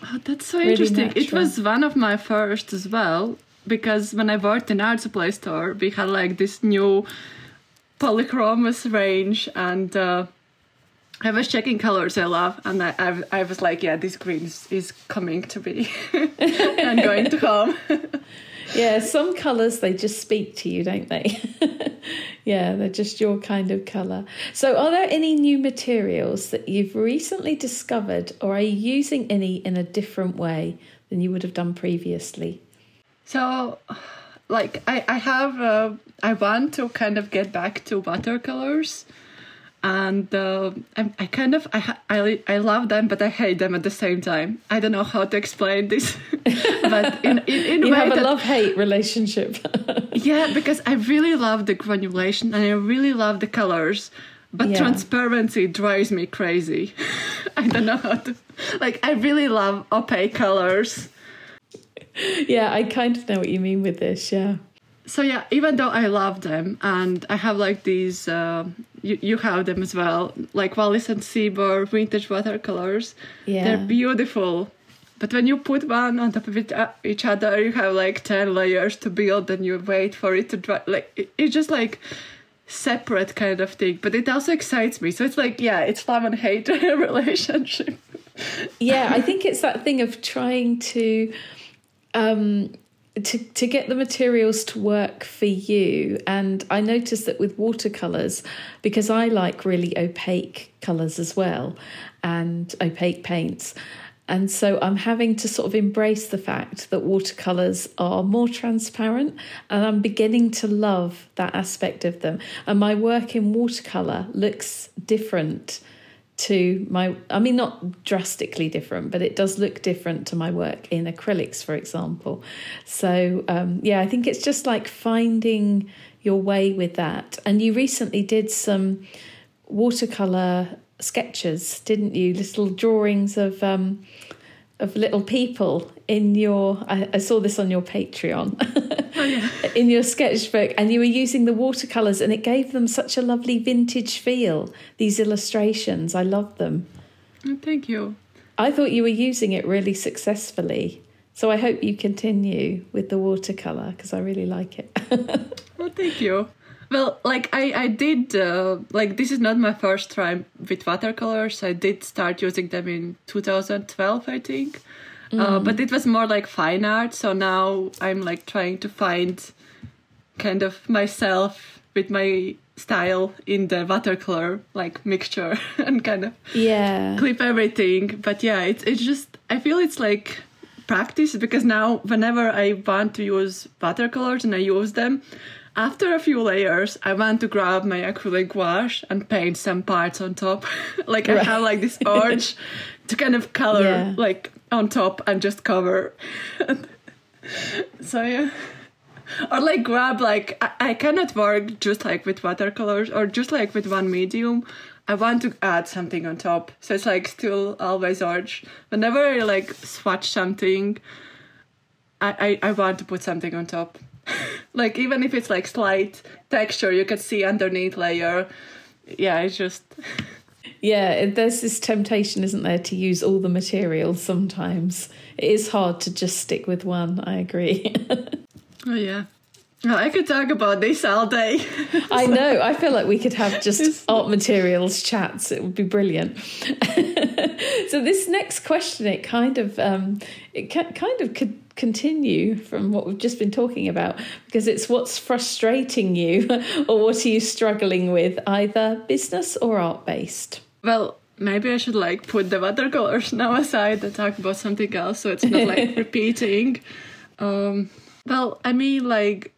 [SPEAKER 3] Oh, that's so
[SPEAKER 2] Really
[SPEAKER 3] interesting. It was one of my first as well because when I worked in art supply store, we had like this new polychromos range, and uh, I was checking colors I love, and I, I, I was like, yeah, this green is, is coming to me. I'm (laughs) going to home. (laughs)
[SPEAKER 2] Yeah, some colours they just speak to you, don't they? (laughs) yeah, they're just your kind of colour. So, are there any new materials that you've recently discovered, or are you using any in a different way than you would have done previously?
[SPEAKER 3] So, like, I, I have, uh, I want to kind of get back to watercolors. And uh, I, I kind of I, I I love them, but I hate them at the same time. I don't know how to explain this, (laughs) but in in, in
[SPEAKER 2] You have a
[SPEAKER 3] that-
[SPEAKER 2] love hate relationship. (laughs)
[SPEAKER 3] yeah, because I really love the granulation and I really love the colors, but
[SPEAKER 2] Yeah.
[SPEAKER 3] transparency drives me crazy. (laughs) I don't know how to like. I really love opaque colors.
[SPEAKER 2] yeah, I kind of know what you mean with this. Yeah.
[SPEAKER 3] So yeah even though i love them and i have like these uh, you, you have them as well like Wallace and Seymour vintage watercolors.
[SPEAKER 2] Yeah.
[SPEAKER 3] they're beautiful. But when you put one on top of it, uh, each other you have like 10 layers to build and you wait for it to dry. Like it, it's just like separate kind of thing. But it also excites me. So it's like yeah it's love and hate (laughs) relationship.
[SPEAKER 2] Yeah i think it's that thing of trying to um to to get the materials to work for you. And i noticed that with watercolors because i like really opaque colors as well and opaque paints. And so i'm having to sort of embrace the fact that watercolors are more transparent and i'm beginning to love that aspect of them. And my work in watercolor looks different to my i mean not drastically different but it does look different to my work in acrylics for example. So um, yeah i think it's just like finding your way with that. And you recently did some watercolor sketches didn't you? Little drawings of um, of little people in your I, I saw this on your patreon. (laughs)
[SPEAKER 3] Oh yeah.
[SPEAKER 2] In your sketchbook and you were using the watercolors and it gave them such a lovely vintage feel these illustrations. I love them.
[SPEAKER 3] Oh, thank you.
[SPEAKER 2] I thought you were using it really successfully. So i hope you continue with the watercolor because i really like it. (laughs)
[SPEAKER 3] Oh, thank you. Well, like I, I did, uh, like this is not my first try with watercolors. I did start using them in 2012, I think. Uh, but it was more like fine art. So now I'm like trying to find kind of myself with my style in the watercolor like mixture (laughs) and kind of
[SPEAKER 2] yeah
[SPEAKER 3] clip everything. But yeah, it's it's just I feel it's like practice because now whenever I want to use watercolors and I use them, after a few layers, I want to grab my acrylic gouache and paint some parts on top. (laughs) like I have like this urge to kind of color
[SPEAKER 2] Yeah.
[SPEAKER 3] like on top and just cover. (laughs) so yeah. Or like grab like I, I cannot work just like with watercolors or just like with one medium. I want to add something on top. So it's like still always urge. Whenever I like swatch something, I, I, I want to put something on top. (laughs) like even if it's like slight texture you can see underneath layer. Yeah, it's just (laughs)
[SPEAKER 2] yeah there's this temptation isn't there to use all the materials sometimes it is hard to just stick with one i agree (laughs)
[SPEAKER 3] oh yeah. Oh, I could talk about this all day.
[SPEAKER 2] I know. I feel like we could have just art materials chats. It would be brilliant. so this next question, it kind of, um, it kind of could continue from what we've just been talking about because it's what's frustrating you (laughs) or what are you struggling with, either business or art based.
[SPEAKER 3] Well, maybe I should like put the watercolors now aside and talk about something else so it's not like (laughs) repeating. Um, well, I mean, like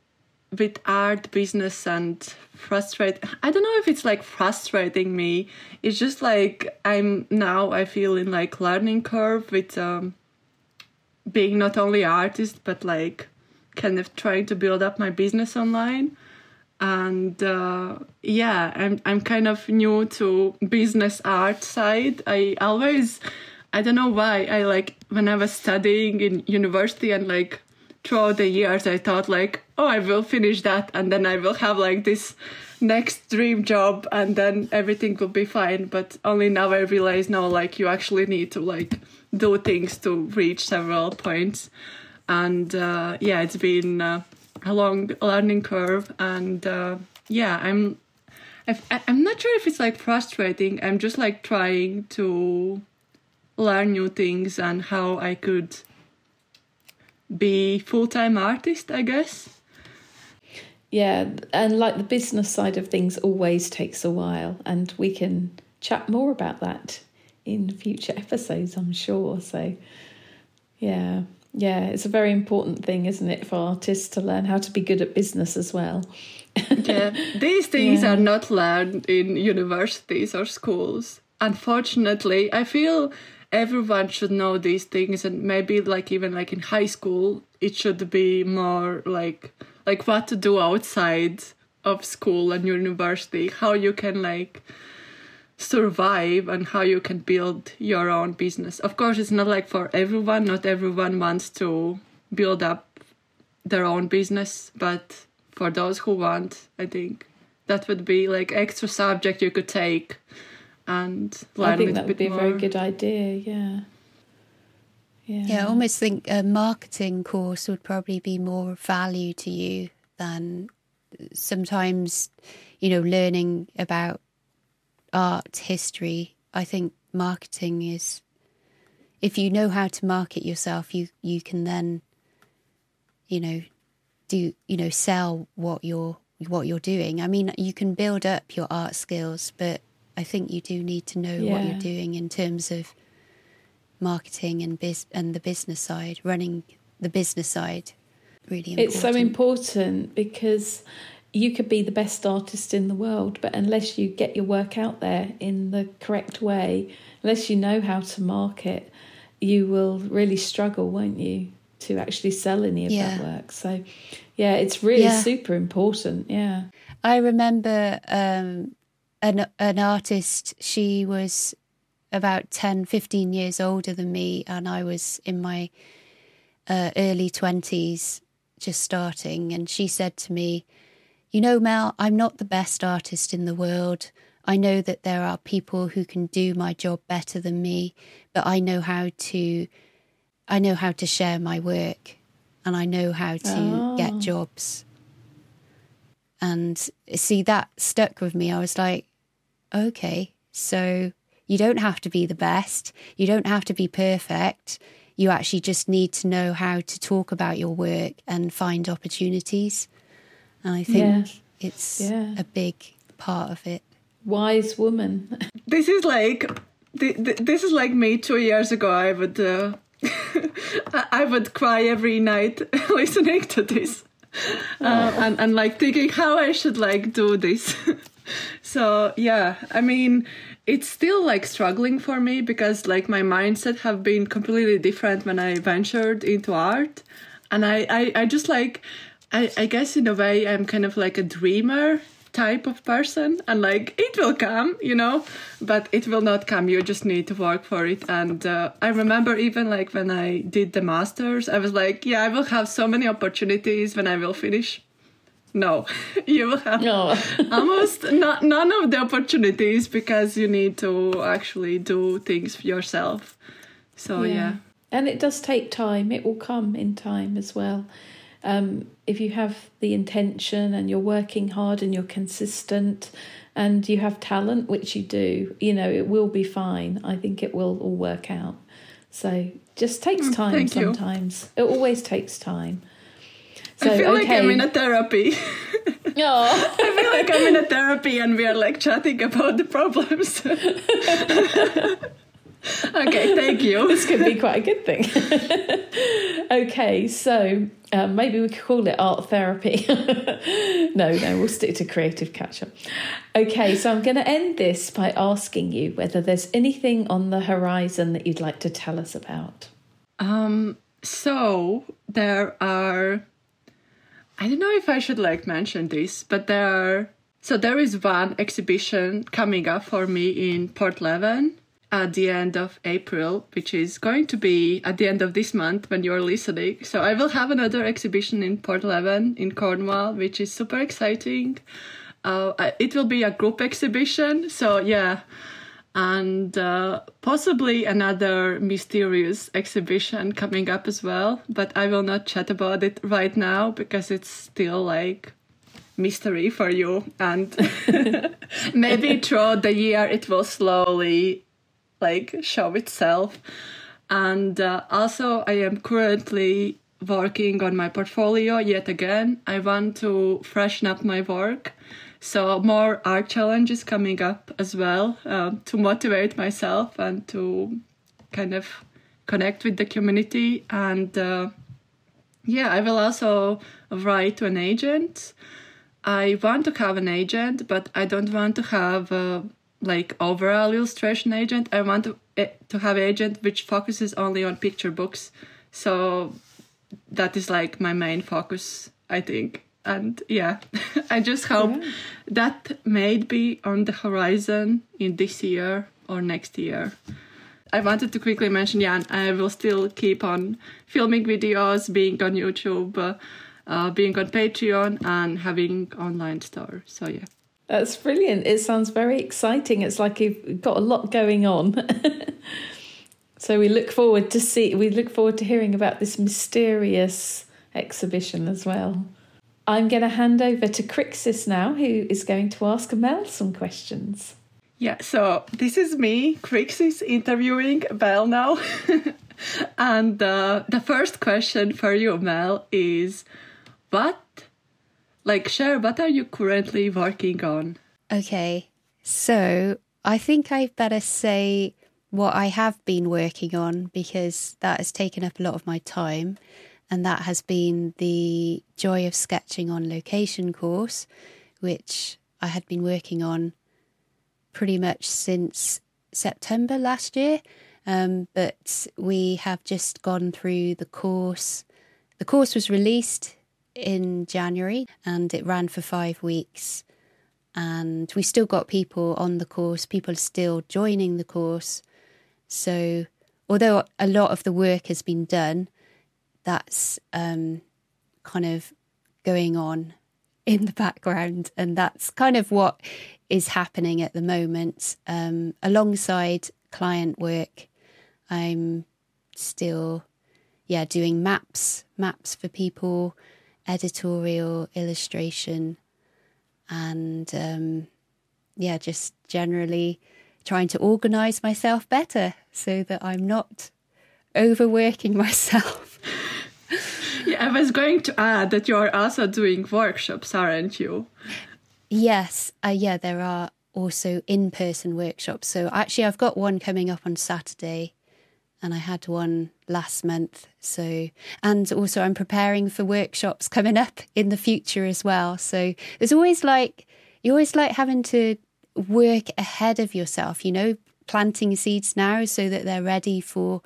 [SPEAKER 3] with art, business, and frustrate. I don't know if it's like frustrating me. It's just like I'm now. I feel in like learning curve with um, being not only artist but like kind of trying to build up my business online. And uh, yeah I'm, I'm kind of new to business art side. I always i don't know why i like when i was studying in university and like throughout the years i thought like oh, I will finish that, and then I will have like this next dream job, and then everything will be fine. But only now I realize, now, like you actually need to like do things to reach several points, and uh, yeah, it's been uh, a long learning curve, and uh, yeah, I'm. I've, I'm not sure if it's like frustrating. I'm just like trying to learn new things and how I could be full-time artist, I guess.
[SPEAKER 2] Yeah, and like the business side of things always takes a while, and we can chat more about that in future (laughs) episodes, I'm sure. So, yeah, yeah, it's a very important thing, isn't it, for artists to learn how to be good at business as well. (laughs)
[SPEAKER 3] yeah, these things yeah. are not learned in universities or schools. Unfortunately, I feel everyone should know these things and maybe like even like in high school it should be more like like what to do outside of school and university how you can like survive and how you can build your own business of course it's not like for everyone not everyone wants to build up their own business but for those who want i think that would be like extra subject you could take and learn
[SPEAKER 2] I think that would be more. a very good idea. Yeah.
[SPEAKER 1] Yeah. Yeah, I almost think a marketing course would probably be more value to you than sometimes, you know, learning about art history. I think marketing is if you know how to market yourself, you you can then, you know, do you know sell what you're what you're doing. I mean, you can build up your art skills, but I think you do need to know yeah. what you're doing in terms of marketing and biz and the business side, running the business side. Really important.
[SPEAKER 2] It's so important because you could be the best artist in the world, but unless you get your work out there in the correct way, unless you know how to market, you will really struggle, won't you, to actually sell any of yeah. that work. So, yeah, it's really yeah. super important. Yeah.
[SPEAKER 1] I remember um, an an artist. She was about 10, 15 years older than me, and I was in my uh, early 20s, just starting. And she said to me, You know, Mel, I'm not the best artist in the world. I know that there are people who can do my job better than me, but I know how to. I know how to share my work and I know how to oh. get jobs. And see, that stuck with me. I was like, okay, so you don't have to be the best, you don't have to be perfect. You actually just need to know how to talk about your work and find opportunities. And I think yeah. it's yeah. a big part of it.
[SPEAKER 2] Wise woman. (laughs)
[SPEAKER 3] this is like this is like me two years ago. I would uh, (laughs) I would cry every night (laughs) listening to this, uh, and and like thinking how I should like do this. So yeah, I mean, it's still like struggling for me because like my mindset have been completely different when I ventured into art, and I I, I just like I I guess in a way I'm kind of like a dreamer type of person and like it will come you know but it will not come. You just need to work for it. And uh, i remember even like when i did the masters i was like yeah i will have so many opportunities when i will finish no (laughs) you have no. (laughs) almost not, none of the opportunities because you need to actually do things yourself so yeah. yeah.
[SPEAKER 2] and it does take time it will come in time as well um, if you have the intention and you're working hard and you're consistent and you have talent which you do you know it will be fine i think it will all work out so just takes mm, time mm, sometimes you. it always takes time
[SPEAKER 3] so, I feel okay. like I'm in a therapy. (laughs)
[SPEAKER 2] Oh. (laughs)
[SPEAKER 3] I feel like I'm in a therapy and we are like chatting about the problems. (laughs) okay, thank you.
[SPEAKER 2] This could be quite a good thing. okay, so um, maybe we could call it art therapy. no, no, we'll stick to creative catch up. Okay, so I'm going to end this by asking you whether there's anything on the horizon that you'd like to tell us about.
[SPEAKER 3] Um, so there are I don't know if I should like mention this, but there are so there is one exhibition coming up for me in Porthleven. at the end of April, which is going to be at the end of this month when you're listening. So I will have another exhibition in Porthleven in Cornwall, which is super exciting. Uh, it will be a group exhibition, so yeah, and uh, possibly another mysterious exhibition coming up as well. But I will not chat about it right now because it's still like mystery for you, and (laughs) maybe (laughs) throughout the year it will slowly like show itself. And uh, also, I am currently working on my portfolio yet again. I want to freshen up my work. So, more art challenges coming up as well uh, to motivate myself and to kind of connect with the community. And uh, yeah, I will also write to an agent. I want to have an agent, but I don't want to have like overall illustration agent. I want to eh, to have agent which focuses only on picture books. So that is like my main focus, I think. And yeah, (laughs) I just hope yeah. that may be on the horizon in this year or next year. I wanted to quickly mention, yeah, I will still keep on filming videos, being on YouTube, uh, uh, being on Patreon, and having online store. So yeah.
[SPEAKER 2] That's brilliant. It sounds very exciting. It's like you've got a lot going on. (laughs) so we look forward to see we look forward to hearing about this mysterious exhibition as well. I'm going to hand over to Kriksis now, who is going to ask Mel some questions.
[SPEAKER 3] Yeah, so this is me, Kriksis, interviewing Mel now. (laughs) and uh, the first question for you, Mel, is what like, share what are you currently working on?
[SPEAKER 1] Okay, so I think I better say what I have been working on because that has taken up a lot of my time. And that has been the Joy of Sketching on Location course, which I had been working on pretty much since September last year. Um, but we have just gone through the course. The course was released in January and it ran for five weeks. And we still got people on the course, people still joining the course. So, although a lot of the work has been done, that's um, kind of going on in the background. And that's kind of what is happening at the moment. Um, alongside client work, I'm still, yeah, doing maps, maps for people, editorial illustration and um, yeah, just generally trying to organize myself better so that I'm not overworking (laughs) myself.
[SPEAKER 3] I was going to add that you're also doing workshops, aren't you?
[SPEAKER 1] Yes, uh, yeah, there are also in person workshops. So actually, I've got one coming up on Saturday and I had one last month. So, and also I'm preparing for workshops coming up in the future as well. So there's always like, you always like having to work ahead of yourself, you know, planting seeds now so that they're ready for,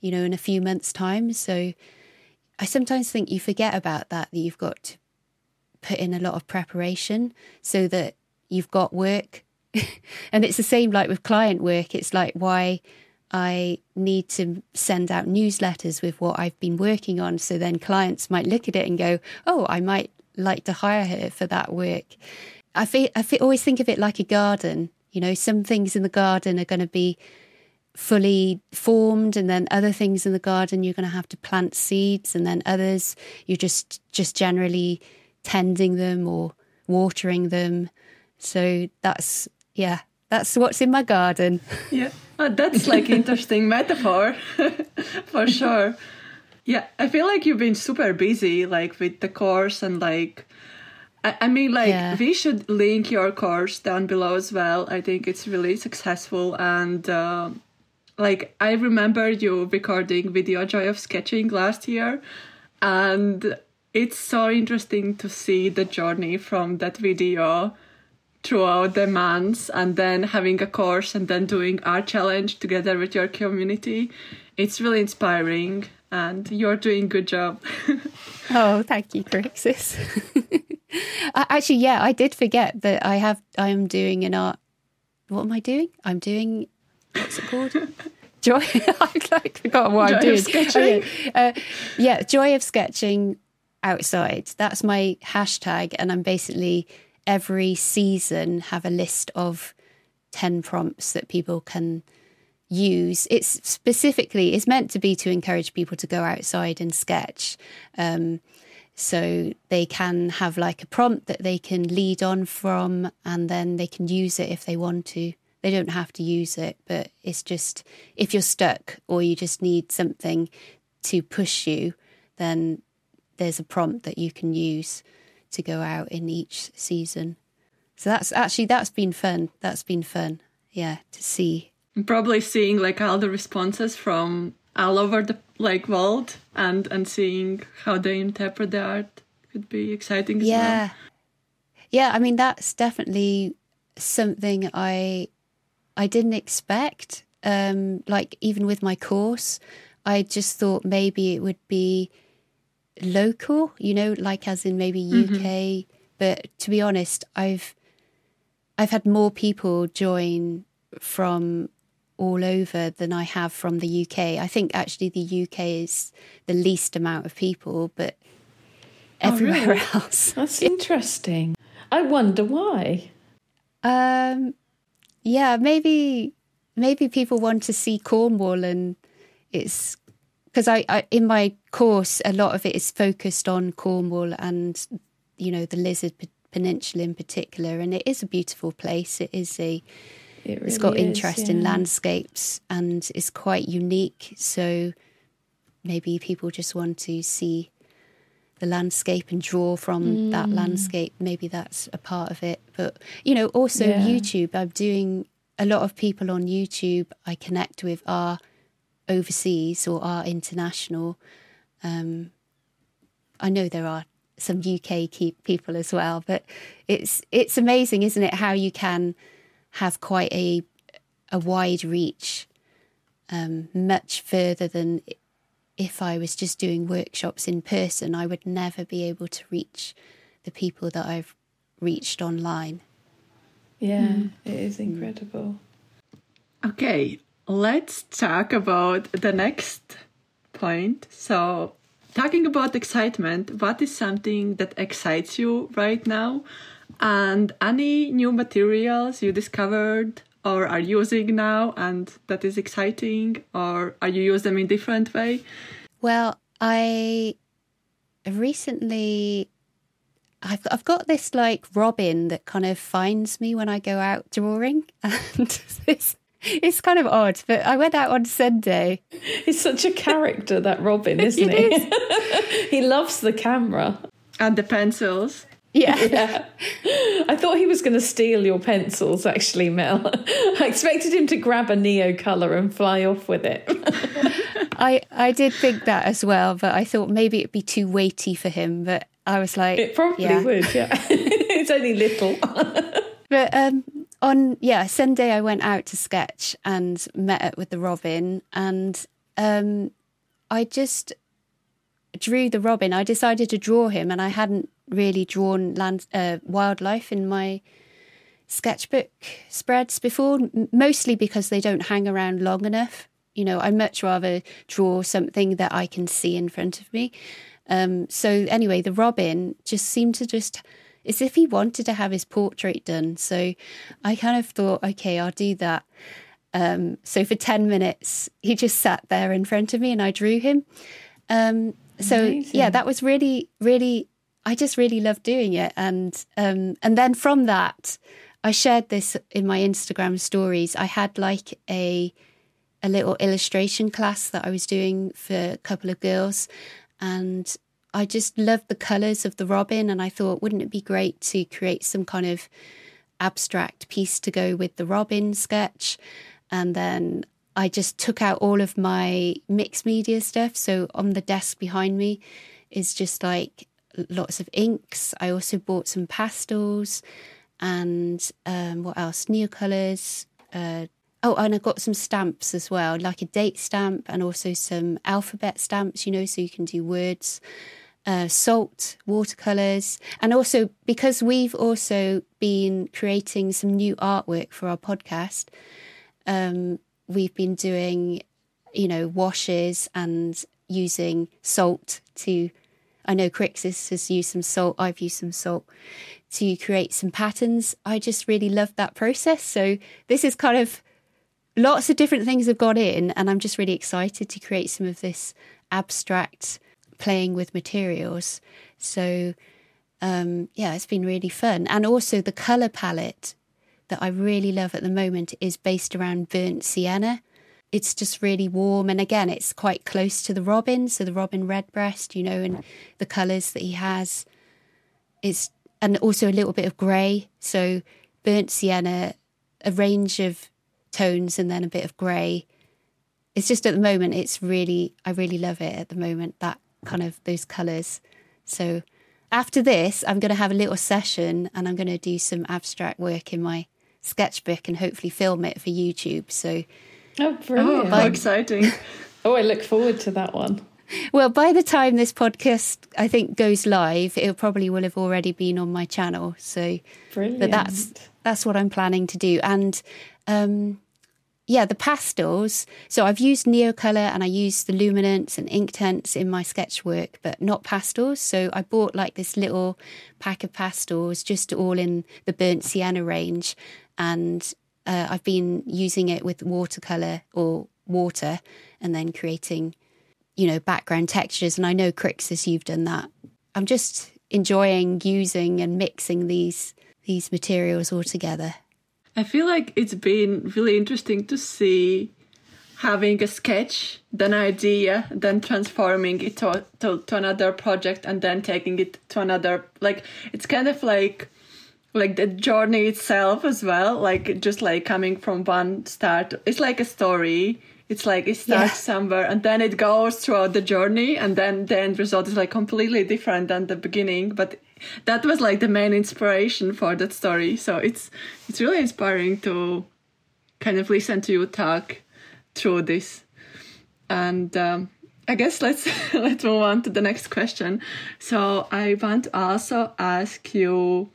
[SPEAKER 1] you know, in a few months' time. So I sometimes think you forget about that, that you've got to put in a lot of preparation so that you've got work. (laughs) and it's the same like with client work. It's like, why? I need to send out newsletters with what I've been working on. So then clients might look at it and go, oh, I might like to hire her for that work. I, feel, I feel, always think of it like a garden. You know, some things in the garden are going to be fully formed and then other things in the garden you're going to have to plant seeds and then others you're just just generally tending them or watering them so that's yeah that's what's in my garden (laughs)
[SPEAKER 3] yeah Oh, that's like (laughs) interesting metaphor (laughs) for sure. Yeah, I feel like you've been super busy, like with the course and like. I, mean, like yeah. we should link your course down below as well. I think it's really successful and. Uh, like I remember you recording video joy of sketching last year and it's so interesting to see the journey from that video throughout the months and then having a course and then doing art challenge together with your community. It's really inspiring and you're doing good job. (laughs)
[SPEAKER 1] Oh thank you Kriksis (laughs) uh, actually yeah i did forget that i have i am doing an art what am i doing? I'm doing what's it called? (laughs) Joy. (laughs) I've like forgotten what
[SPEAKER 3] Joy
[SPEAKER 1] I'm
[SPEAKER 3] of sketching?
[SPEAKER 1] Oh, yeah. Uh, yeah, joy of sketching outside. That's my hashtag, and I'm basically every season have a list of ten prompts that people can use. It's specifically it's meant to be to encourage people to go outside and sketch. Um, so they can have like a prompt that they can lead on from and then they can use it if they want to they don't have to use it but it's just if you're stuck or you just need something to push you then there's a prompt that you can use to go out in each season. So that's actually that's been fun. That's been fun. Yeah to see.
[SPEAKER 3] Probably seeing like all the responses from all over the like world and and seeing how they interpret the art. Could be exciting as
[SPEAKER 1] yeah.
[SPEAKER 3] Well.
[SPEAKER 1] yeah i mean that's definitely something i i didn't expect um like even with my course i just thought maybe it would be local you know like as in maybe uk but to be honest i've i've had more people join from all over than I have from the UK. I think actually the UK is the least amount of people, but everywhere
[SPEAKER 2] really? (laughs)
[SPEAKER 1] else.
[SPEAKER 2] That's interesting. I wonder why.
[SPEAKER 1] Um, yeah, maybe maybe people want to see Cornwall, and it's because I, I in my course a lot of it is focused on Cornwall and you know the Lizard Peninsula in particular, and it is a beautiful place. It is a
[SPEAKER 2] It
[SPEAKER 1] it's got
[SPEAKER 2] is,
[SPEAKER 1] interest in
[SPEAKER 2] yeah.
[SPEAKER 1] landscapes and it's quite unique. So maybe people just want to see the landscape and draw from that
[SPEAKER 2] Mm.
[SPEAKER 1] landscape. Maybe that's a part of it. But, you know, also
[SPEAKER 2] Yeah.
[SPEAKER 1] YouTube, I'm doing a lot of people on YouTube I connect with are overseas or are international. Um, I know there are some UK people as well, but it's it's amazing, isn't it, how you can have quite a a wide reach, um, much further than if I was just doing workshops in person. I would never be able to reach the people that I've reached online.
[SPEAKER 2] Yeah, hmm. it is incredible.
[SPEAKER 3] Okay, let's talk about the next point. So, talking about excitement, what is something that excites you right now? And any new materials you discovered or are using now and that is exciting or are you use them in different way?
[SPEAKER 1] Well, I recently I've I've got this like robin that kind of finds me when I go out drawing, (laughs) and it's it's kind of odd. But I went out on Sunday. (laughs)
[SPEAKER 2] He's such a character, that Robin, (laughs) isn't he? he loves the camera.
[SPEAKER 3] And the pencils.
[SPEAKER 1] Yeah, (laughs)
[SPEAKER 2] Yeah. I thought he was going to steal your pencils, actually, Mel. I expected him to grab a Neocolor and fly off with it. (laughs)
[SPEAKER 1] I I did think that as well, but I thought maybe it'd be too weighty for him. But I was like,
[SPEAKER 2] It probably
[SPEAKER 1] yeah.
[SPEAKER 2] would, yeah. (laughs) it's only little.
[SPEAKER 1] But um, on yeah Sunday, I went out to sketch and met up with the Robin, and um, I just drew the Robin. I decided to draw him, and I hadn't really drawn land uh, wildlife in my sketchbook spreads before, mostly because they don't hang around long enough. You know, I much rather draw something that I can see in front of me. Um, so anyway, the Robin just seemed to just as if he wanted to have his portrait done. So I kind of thought, okay, I'll do that. Um, so for 10 minutes, he just sat there in front of me and I drew him. Um, so
[SPEAKER 2] Amazing.
[SPEAKER 1] yeah, that was really, really, I just really loved doing it. And, um, and then from that, I shared this in my Instagram stories. I had like a, a little illustration class that I was doing for a couple of girls. And I just loved the colours of the robin. And I thought, wouldn't it be great to create some kind of abstract piece to go with the robin sketch? And then I just took out all of my mixed media stuff. So on the desk behind me is just like lots of inks. I also bought some pastels and um, what else? Neocolors. Uh, oh, and I got some stamps as well, like a date stamp and also some alphabet stamps, you know, so you can do words. Uh, salt, watercolors, and also because we've also been creating some new artwork for our podcast, um, we've been doing, you know, washes and using salt to. I know Kriksis has used some salt. I've used some salt to create some patterns. I just really love that process. So this is kind of lots of different things have gone in, and I'm just really excited to create some of this abstract playing with materials. So um, yeah, it's been really fun. And also the colour palette that I really love at the moment is based around burnt sienna. It's just really warm. And again, it's quite close to the robin. So the robin redbreast, you know, and the colours that he has. It's, and also a little bit of grey. So burnt sienna, a range of tones, and then a bit of grey. It's just at the moment, it's really, I really love it at the moment, that kind of those colours. So after this, I'm going to have a little session and I'm going to do some abstract work in my sketchbook and hopefully film it for YouTube. So,
[SPEAKER 2] oh, brilliant!
[SPEAKER 3] Oh, how exciting! (laughs)
[SPEAKER 2] oh, I look forward to that one.
[SPEAKER 1] Well, by the time this podcast, I think, goes live, it probably will have already been on my channel. So,
[SPEAKER 2] brilliant.
[SPEAKER 1] But that's that's what I'm planning to do, and um, yeah, the pastels. So I've used Neocolor and I used the luminance and ink Inktense in my sketch work, but not pastels. So I bought like this little pack of pastels, just all in the burnt sienna range, and uh, I've been using it with watercolor or water, and then creating, you know, background textures. And I know Kriksis, you've done that. I'm just enjoying using and mixing these these materials all together.
[SPEAKER 3] I feel like it's been really interesting to see having a sketch, then idea, then transforming it to, to, to another project and then taking it to another like it's kind of like like the journey itself as well like just like coming from one start it's like a story it's like it starts yeah. somewhere and then it goes throughout the journey and then the end result is like completely different than the beginning but that was like the main inspiration for that story. So it's it's really inspiring to kind of listen to you talk through this. And um, I guess let's (laughs) let's move on to the next question. So I want to also ask you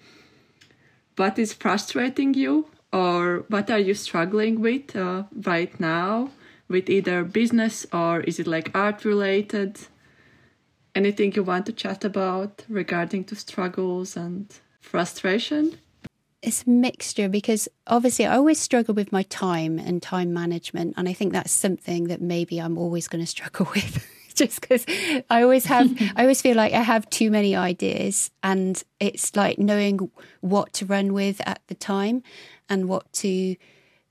[SPEAKER 3] what is frustrating you or what are you struggling with uh, right now with either business or is it like art related anything you want to chat about regarding to struggles and frustration?
[SPEAKER 1] It's a mixture because obviously I always struggle with my time and time management. And I think that's something that maybe I'm always going to struggle (laughs) with. (laughs) just because I always have, I always feel like I have too many ideas, and it's like knowing what to run with at the time and what to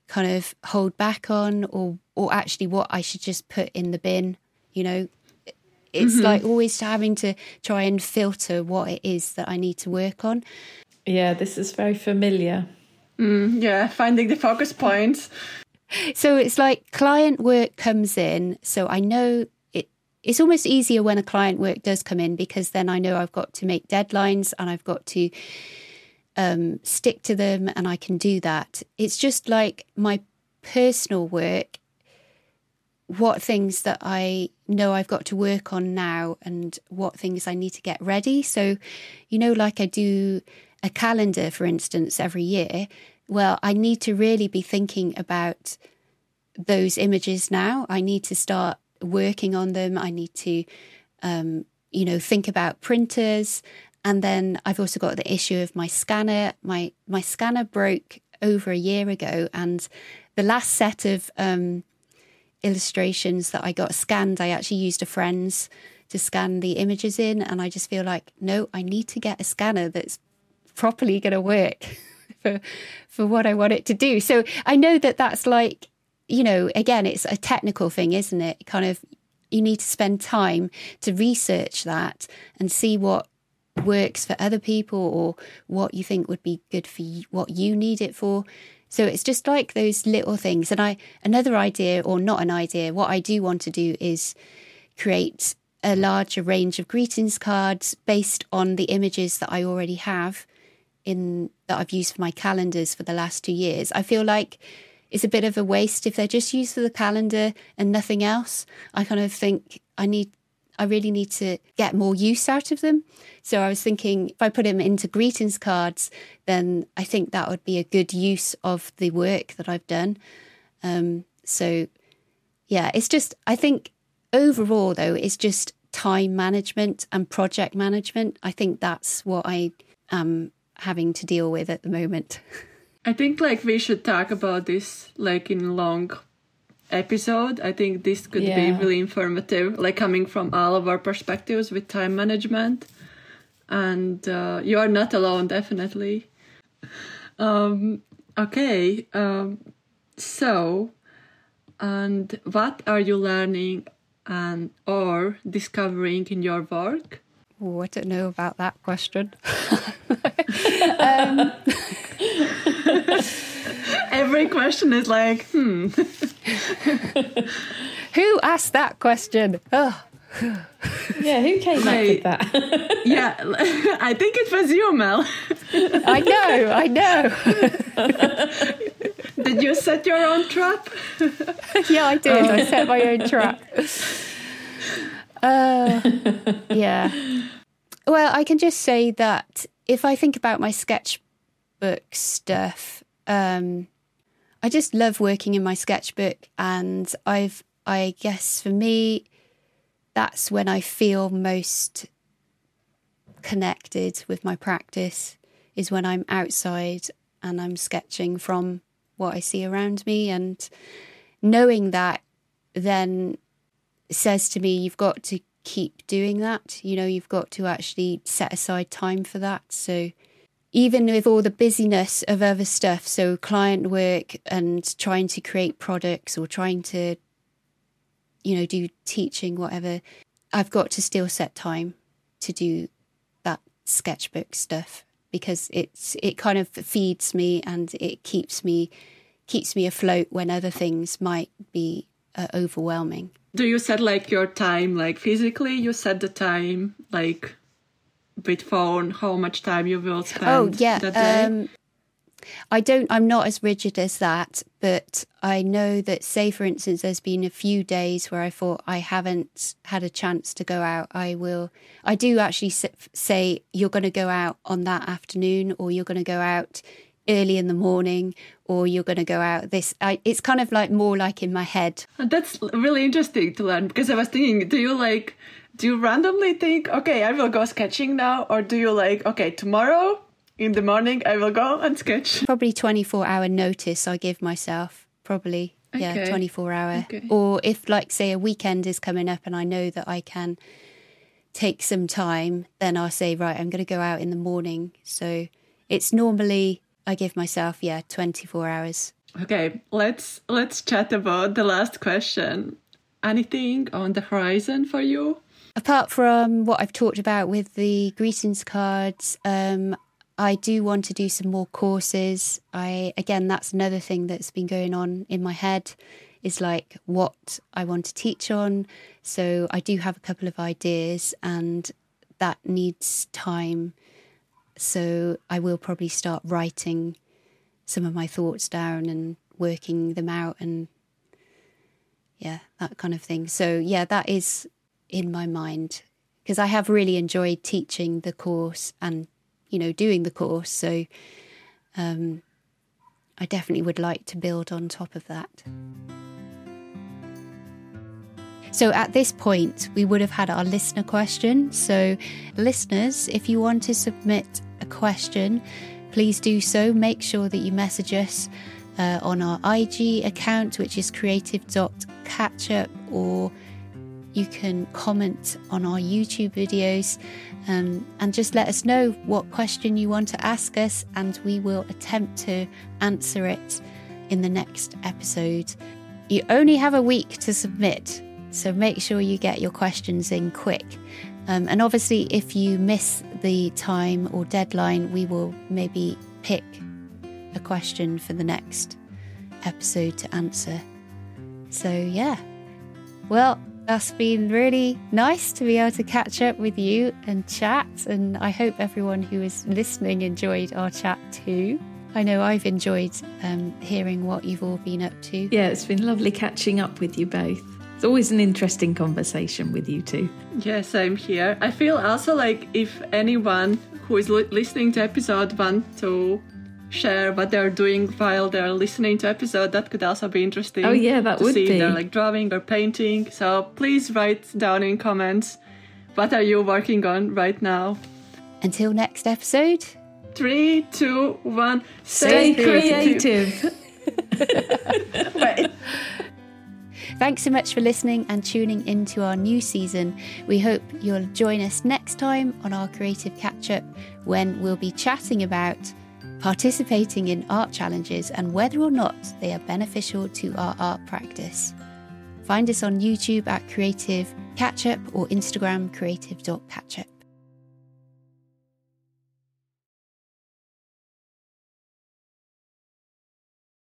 [SPEAKER 1] kind of hold back on, or or actually what I should just put in the bin. You know, it's mm-hmm. like always having to try and filter what it is that I need to work on.
[SPEAKER 2] Yeah, this is very familiar.
[SPEAKER 3] Mm, yeah, finding the focus points.
[SPEAKER 1] So it's like client work comes in, so I know it. It's almost easier when a client work does come in because then I know I've got to make deadlines and I've got to um, stick to them, and I can do that. It's just like my personal work what things that I know I've got to work on now and what things I need to get ready. So, you know, like I do a calendar, for instance, every year. Well, I need to really be thinking about those images now. I need to start working on them. I need to, um, you know, think about printers. And then I've also got the issue of my scanner. My my scanner broke over a year ago, and the last set of um, illustrations that I got scanned, I actually used a friend's to scan the images in. And I just feel like, no, I need to get a scanner that's properly going to work (laughs) for, for what I want it to do. So I know that that's like, you know, again, it's a technical thing, isn't it? Kind of, you need to spend time to research that and see what works for other people or what you think would be good for you, what you need it for. So it's just like those little things. And I another idea or not an idea, what I do want to do is create a larger range of greetings cards based on the images that I already have in that I've used for my calendars for the last 2 years. I feel like it's a bit of a waste if they're just used for the calendar and nothing else. I kind of think I need I really need to get more use out of them. So I was thinking if I put them into greetings cards, then I think that would be a good use of the work that I've done. Um, So, yeah, it's just, I think overall, though, it's just time management and project management. I think that's what I am having to deal with at the moment. (laughs)
[SPEAKER 3] I think like we should talk about this like in long episode. I think this could
[SPEAKER 2] Yeah.
[SPEAKER 3] be really informative, like coming from all of our perspectives with time management. And uh, you are not alone, definitely. Um, okay, um, so, and what are you learning and or discovering in your work?
[SPEAKER 1] Oh, I don't know about that question. (laughs) (laughs) (laughs)
[SPEAKER 3] Every question is like, hmm. (laughs)
[SPEAKER 1] Who asked that question? Oh,
[SPEAKER 2] Yeah, who came
[SPEAKER 3] Wait.
[SPEAKER 2] up with that? (laughs)
[SPEAKER 3] Yeah, I think it was you, Mel.
[SPEAKER 1] I know, I know.
[SPEAKER 3] Did you set your own trap?
[SPEAKER 1] yeah, I did. I set my own trap. Uh, yeah. Well, I can just say that if I think about my sketchbook stuff, um, I just love working in my sketchbook, and I've, I guess, for me, that's when I feel most connected with my practice. Is when I'm outside and I'm sketching from what I see around me, and knowing that then says to me, you've got to keep doing that. You know, you've got to actually set aside time for that. So even with all the busyness of other stuff, so client work and trying to create products or trying to, you know, do teaching, whatever, I've got to still set time to do that sketchbook stuff because it's it kind of feeds me and it keeps me keeps me afloat when other things might be uh, overwhelming.
[SPEAKER 3] Do you set like your time, like physically? You set the time, like with phone, how much time you will spend
[SPEAKER 1] Oh yeah.
[SPEAKER 3] that day?
[SPEAKER 1] Um, I don't. I'm not as rigid as that, but I know that, say, for instance, there's been a few days where I thought I haven't had a chance to go out. I will. I do actually say you're going to go out on that afternoon, or you're going to go out early in the morning, or you're going to go out this. I, it's kind of like more like in my head.
[SPEAKER 3] And That's really interesting to learn because I was thinking, do you like, do you randomly think, okay, I will go sketching now, or do you like, okay, tomorrow in the morning I will go and sketch?
[SPEAKER 1] Probably 24 hour notice I give myself. Probably yeah, 24 hour.
[SPEAKER 3] Okay.
[SPEAKER 1] Or if like say a weekend is coming up and I know that I can take some time, then I'll say right, I'm going to go out in the morning. So it's normally I give myself yeah 24 hours.
[SPEAKER 3] Okay, let's let's chat about the last question. Anything on the horizon for you?
[SPEAKER 1] Apart from what I've talked about with the greetings cards, um, I do want to do some more courses. I again, that's another thing that's been going on in my head, is like what I want to teach on. So I do have a couple of ideas, and that needs time. So I will probably start writing some of my thoughts down and working them out, and yeah, that kind of thing. So yeah, that is in my mind because I have really enjoyed teaching the course and you know doing the course. So um, I definitely would like to build on top of that. So at this point, we would have had our listener question. So, listeners, if you want to submit a question, please do so. Make sure that you message us uh, on our IG account, which is creative.catchup, or you can comment on our YouTube videos um, and just let us know what question you want to ask us, and we will attempt to answer it in the next episode. You only have a week to submit, so make sure you get your questions in quick. Um, and obviously, if you miss the time or deadline, we will maybe pick a question for the next episode to answer. So, yeah. Well, that's been really nice to be able to catch up with you and chat. And I hope everyone who is listening enjoyed our chat too. I know I've enjoyed um, hearing what you've all been up to.
[SPEAKER 2] Yeah, it's been lovely catching up with you both. It's always an interesting conversation with you two.
[SPEAKER 3] Yes, I'm here. I feel also like if anyone who is listening to episode one to share what they're doing while they're listening to episode. That could also be interesting.
[SPEAKER 2] Oh yeah, that
[SPEAKER 3] to
[SPEAKER 2] would
[SPEAKER 3] see
[SPEAKER 2] be.
[SPEAKER 3] if they're like drawing or painting. So please write down in comments what are you working on right now.
[SPEAKER 1] Until next episode,
[SPEAKER 3] Three, two, one.
[SPEAKER 2] Stay creative. (laughs)
[SPEAKER 3] Wait.
[SPEAKER 1] Thanks so much for listening and tuning into our new season. We hope you'll join us next time on our creative catch up when we'll be chatting about participating in art challenges and whether or not they are beneficial to our art practice. Find us on YouTube at Creative Catch Up or Instagram creative.catchup.